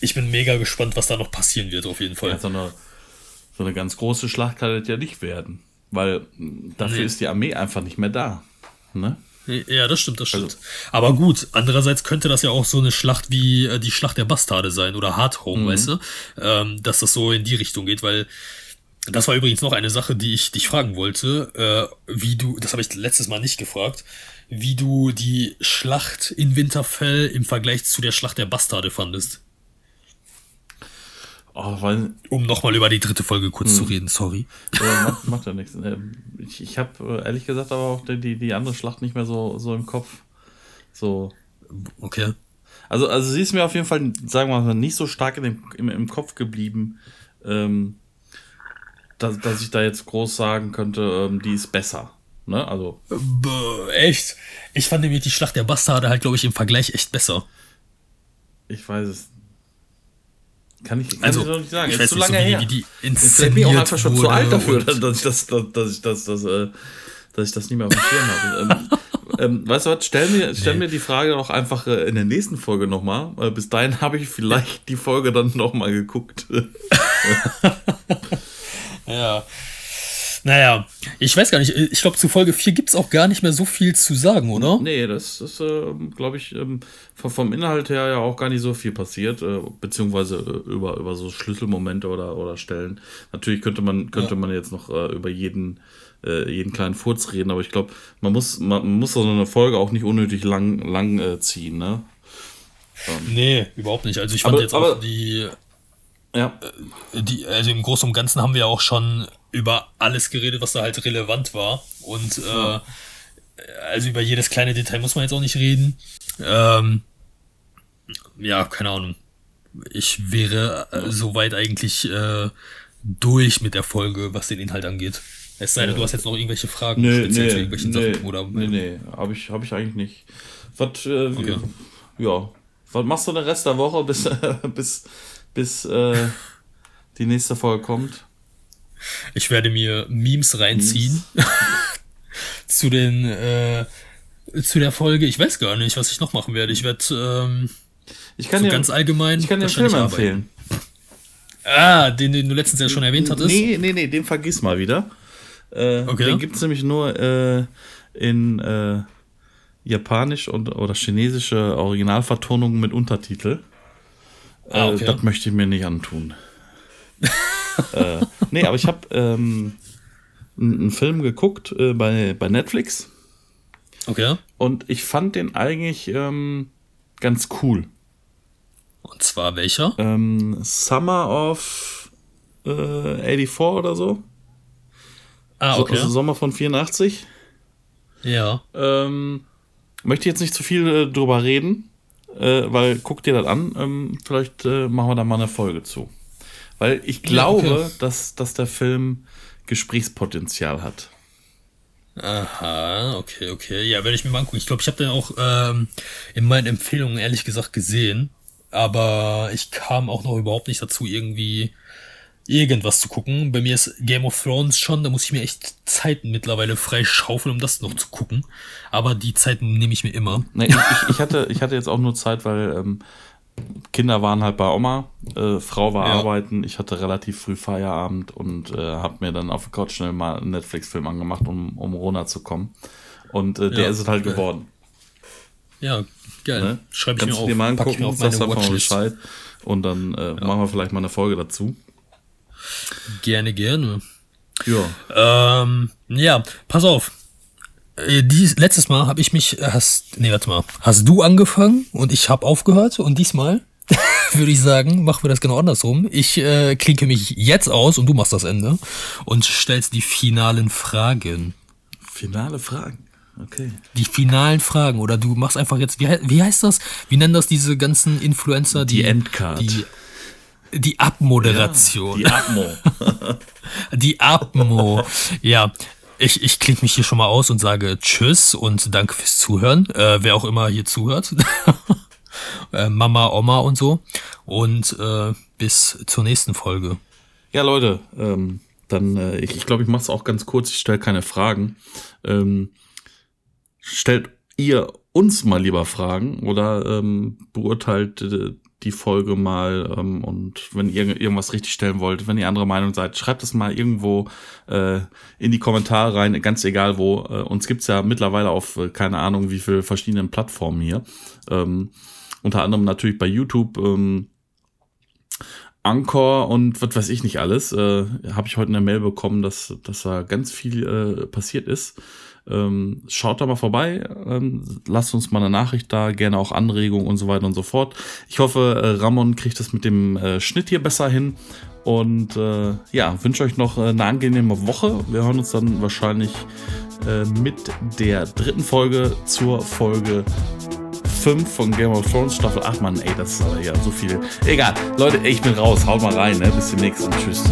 ich bin mega gespannt, was da noch passieren wird, auf jeden Fall. Ja, so, eine, so eine ganz große Schlacht kann das ja nicht werden. Weil dafür nee. ist die Armee einfach nicht mehr da. Ne? Ja, das stimmt, das stimmt. Also, Aber gut, andererseits könnte das ja auch so eine Schlacht wie äh, die Schlacht der Bastarde sein oder Hard Home, mhm. weißt du? Ähm, dass das so in die Richtung geht, weil das war übrigens noch eine Sache, die ich dich fragen wollte, äh, wie du, das habe ich letztes Mal nicht gefragt, wie du die Schlacht in Winterfell im Vergleich zu der Schlacht der Bastarde fandest. Oh, weil, Um nochmal über die dritte Folge kurz zu reden, sorry. äh, macht, macht ja nichts. Ähm, Ich, ich habe äh, ehrlich gesagt aber auch die, die andere Schlacht nicht mehr so, so im Kopf. So. Okay. Also, also sie ist mir auf jeden Fall, sagen wir mal, nicht so stark in dem, im, im Kopf geblieben, ähm, dass, dass ich da jetzt groß sagen könnte, ähm, die ist besser. Ne? Also, Bäh, echt? Ich fand nämlich die Schlacht der Bastarde halt, glaube ich, im Vergleich echt besser. ich weiß es. Kann ich, kann Also, ich doch nicht sagen. ich Ist zu nicht, so lange wie, her. wie die Ich bin inszeniert auch einfach schon zu alt dafür, dass ich das, dass, dass ich das, das, äh, dass ich das nicht mehr auf dem Schirm habe. ähm, ähm, weißt du was, stell mir, stell mir die Frage doch einfach äh, in der nächsten Folge nochmal. Äh, bis dahin habe ich vielleicht die Folge dann nochmal geguckt. Ja. Naja, ich weiß gar nicht. Ich glaube, zu Folge 4 gibt es auch gar nicht mehr so viel zu sagen, oder? nee, das ist, äh, glaube ich, ähm, vom, vom Inhalt her ja auch gar nicht so viel passiert, äh, beziehungsweise äh, über, über so Schlüsselmomente oder, oder Stellen. Natürlich könnte man, könnte Ja. man jetzt noch äh, über jeden, äh, jeden kleinen Furz reden, aber ich glaube, man muss, man muss so eine Folge auch nicht unnötig lang, lang ziehen, ne? Nee, überhaupt nicht. Also ich fand Aber- jetzt aber- auch die, Ja. die, also im Großen und Ganzen haben wir auch schon über alles geredet, was da halt relevant war. Und äh, also über jedes kleine Detail muss man jetzt auch nicht reden. Ähm, ja, keine Ahnung. Ich wäre äh, soweit eigentlich äh, durch mit der Folge, was den Inhalt angeht. Es sei denn, du hast jetzt noch irgendwelche Fragen Nee, speziell zu nee, irgendwelchen nee, Sachen. Oder, nee, nee, habe ich, hab ich eigentlich nicht. Was, äh, Okay. ja, was machst du den Rest der Woche, bis, bis, bis äh, die nächste Folge kommt? Ich werde mir Memes reinziehen zu den äh, zu der Folge. Ich weiß gar nicht, was ich noch machen werde. Ich werde ähm, Ich kann so dir, ganz allgemein. ich kann dir einen Film empfehlen. Ah, den, den du letztens ja schon erwähnt hattest. Nee, nee, nee, den vergiss mal wieder. Äh, Okay. Den gibt es nämlich nur äh, in äh, japanisch und oder chinesische Originalvertonungen mit Untertitel. Ah, Äh, okay. Das möchte ich mir nicht antun. äh, nee, aber ich habe ähm, einen Film geguckt äh, bei, bei Netflix Okay. und ich fand den eigentlich ähm, ganz cool. Und zwar welcher? Ähm, Summer of äh, 84 oder so. Ah, So- okay. Also Sommer von 84. ja. Ähm, möchte jetzt nicht zu viel äh, drüber reden, äh, weil guck dir das an. Ähm, vielleicht äh, machen wir da mal eine Folge zu. Weil ich glaube, okay. dass, dass der Film Gesprächspotenzial hat. Aha, okay, okay. Ja, werde ich mir mal angucken. Ich glaube, ich habe den auch ähm, in meinen Empfehlungen ehrlich gesagt gesehen. Aber ich kam auch noch überhaupt nicht dazu, irgendwie irgendwas zu gucken. Bei mir ist Game of Thrones schon, da muss ich mir echt Zeiten mittlerweile frei schaufeln, um das noch zu gucken. Aber die Zeiten nehme ich mir immer. Nee, ich, ich, ich, hatte, ich hatte jetzt auch nur Zeit, weil ähm, Kinder waren halt bei Oma, äh, Frau war Ja. arbeiten, ich hatte relativ früh Feierabend und äh, habe mir dann auf der Couch schnell mal einen Netflix-Film angemacht, um, um runterzukommen. Und äh, der Ja, ist es halt geil. geworden. Ja, geil. Ne? Schreibe ich Kannst mir du auf. dir mal ich mir angucken, auf sagst einfach mal. Bescheid. Und dann äh, machen wir vielleicht mal eine Folge dazu. Gerne, gerne. Ja. Ähm, ja, pass auf. Äh, Dies, letztes Mal habe ich mich, äh, hast, nee, warte mal, hast du angefangen und ich habe aufgehört und diesmal würde ich sagen, machen wir das genau andersrum. Ich äh, klinke mich jetzt aus und du machst das Ende und stellst die finalen Fragen. Finale Fragen. Okay. Die finalen Fragen oder du machst einfach jetzt, wie, wie heißt das? Wie nennen das diese ganzen Influencer? Die Endcard. Die, die Abmoderation. Die Atmo. Die Atmo. ja, ich, ich klinge mich hier schon mal aus und sage Tschüss und danke fürs Zuhören. Äh, wer auch immer hier zuhört. äh, Mama, Oma und so. Und äh, bis zur nächsten Folge. ja, Leute, ähm, dann, äh, ich glaube, ich, glaub, ich mache es auch ganz kurz. Ich stelle keine Fragen. Ähm, stellt ihr uns mal lieber Fragen oder ähm, beurteilt äh, die Folge mal ähm, und wenn ihr irgendwas richtig stellen wollt, wenn ihr andere Meinung seid, schreibt es mal irgendwo äh, in die Kommentare rein, ganz egal wo. Äh, uns gibt's ja mittlerweile auf äh, keine Ahnung wie viel verschiedenen Plattformen hier. Ähm, unter anderem natürlich bei YouTube. Ähm, Anchor und was weiß ich nicht alles. Äh, Habe ich heute eine Mail bekommen, dass, dass da ganz viel äh, passiert ist. Ähm, schaut da mal vorbei, ähm, lasst uns mal eine Nachricht da, gerne auch Anregungen und so weiter und so fort. Ich hoffe, äh, Ramon kriegt das mit dem äh, Schnitt hier besser hin. Und äh, ja, wünsche euch noch eine angenehme Woche. Wir hören uns dann wahrscheinlich äh, mit der dritten Folge zur Folge 5 von Game of Thrones Staffel 8. Mann, ey, das ist aber ja so viel. Egal, Leute, ich bin raus. Haut mal rein, ne? Bis demnächst und tschüss.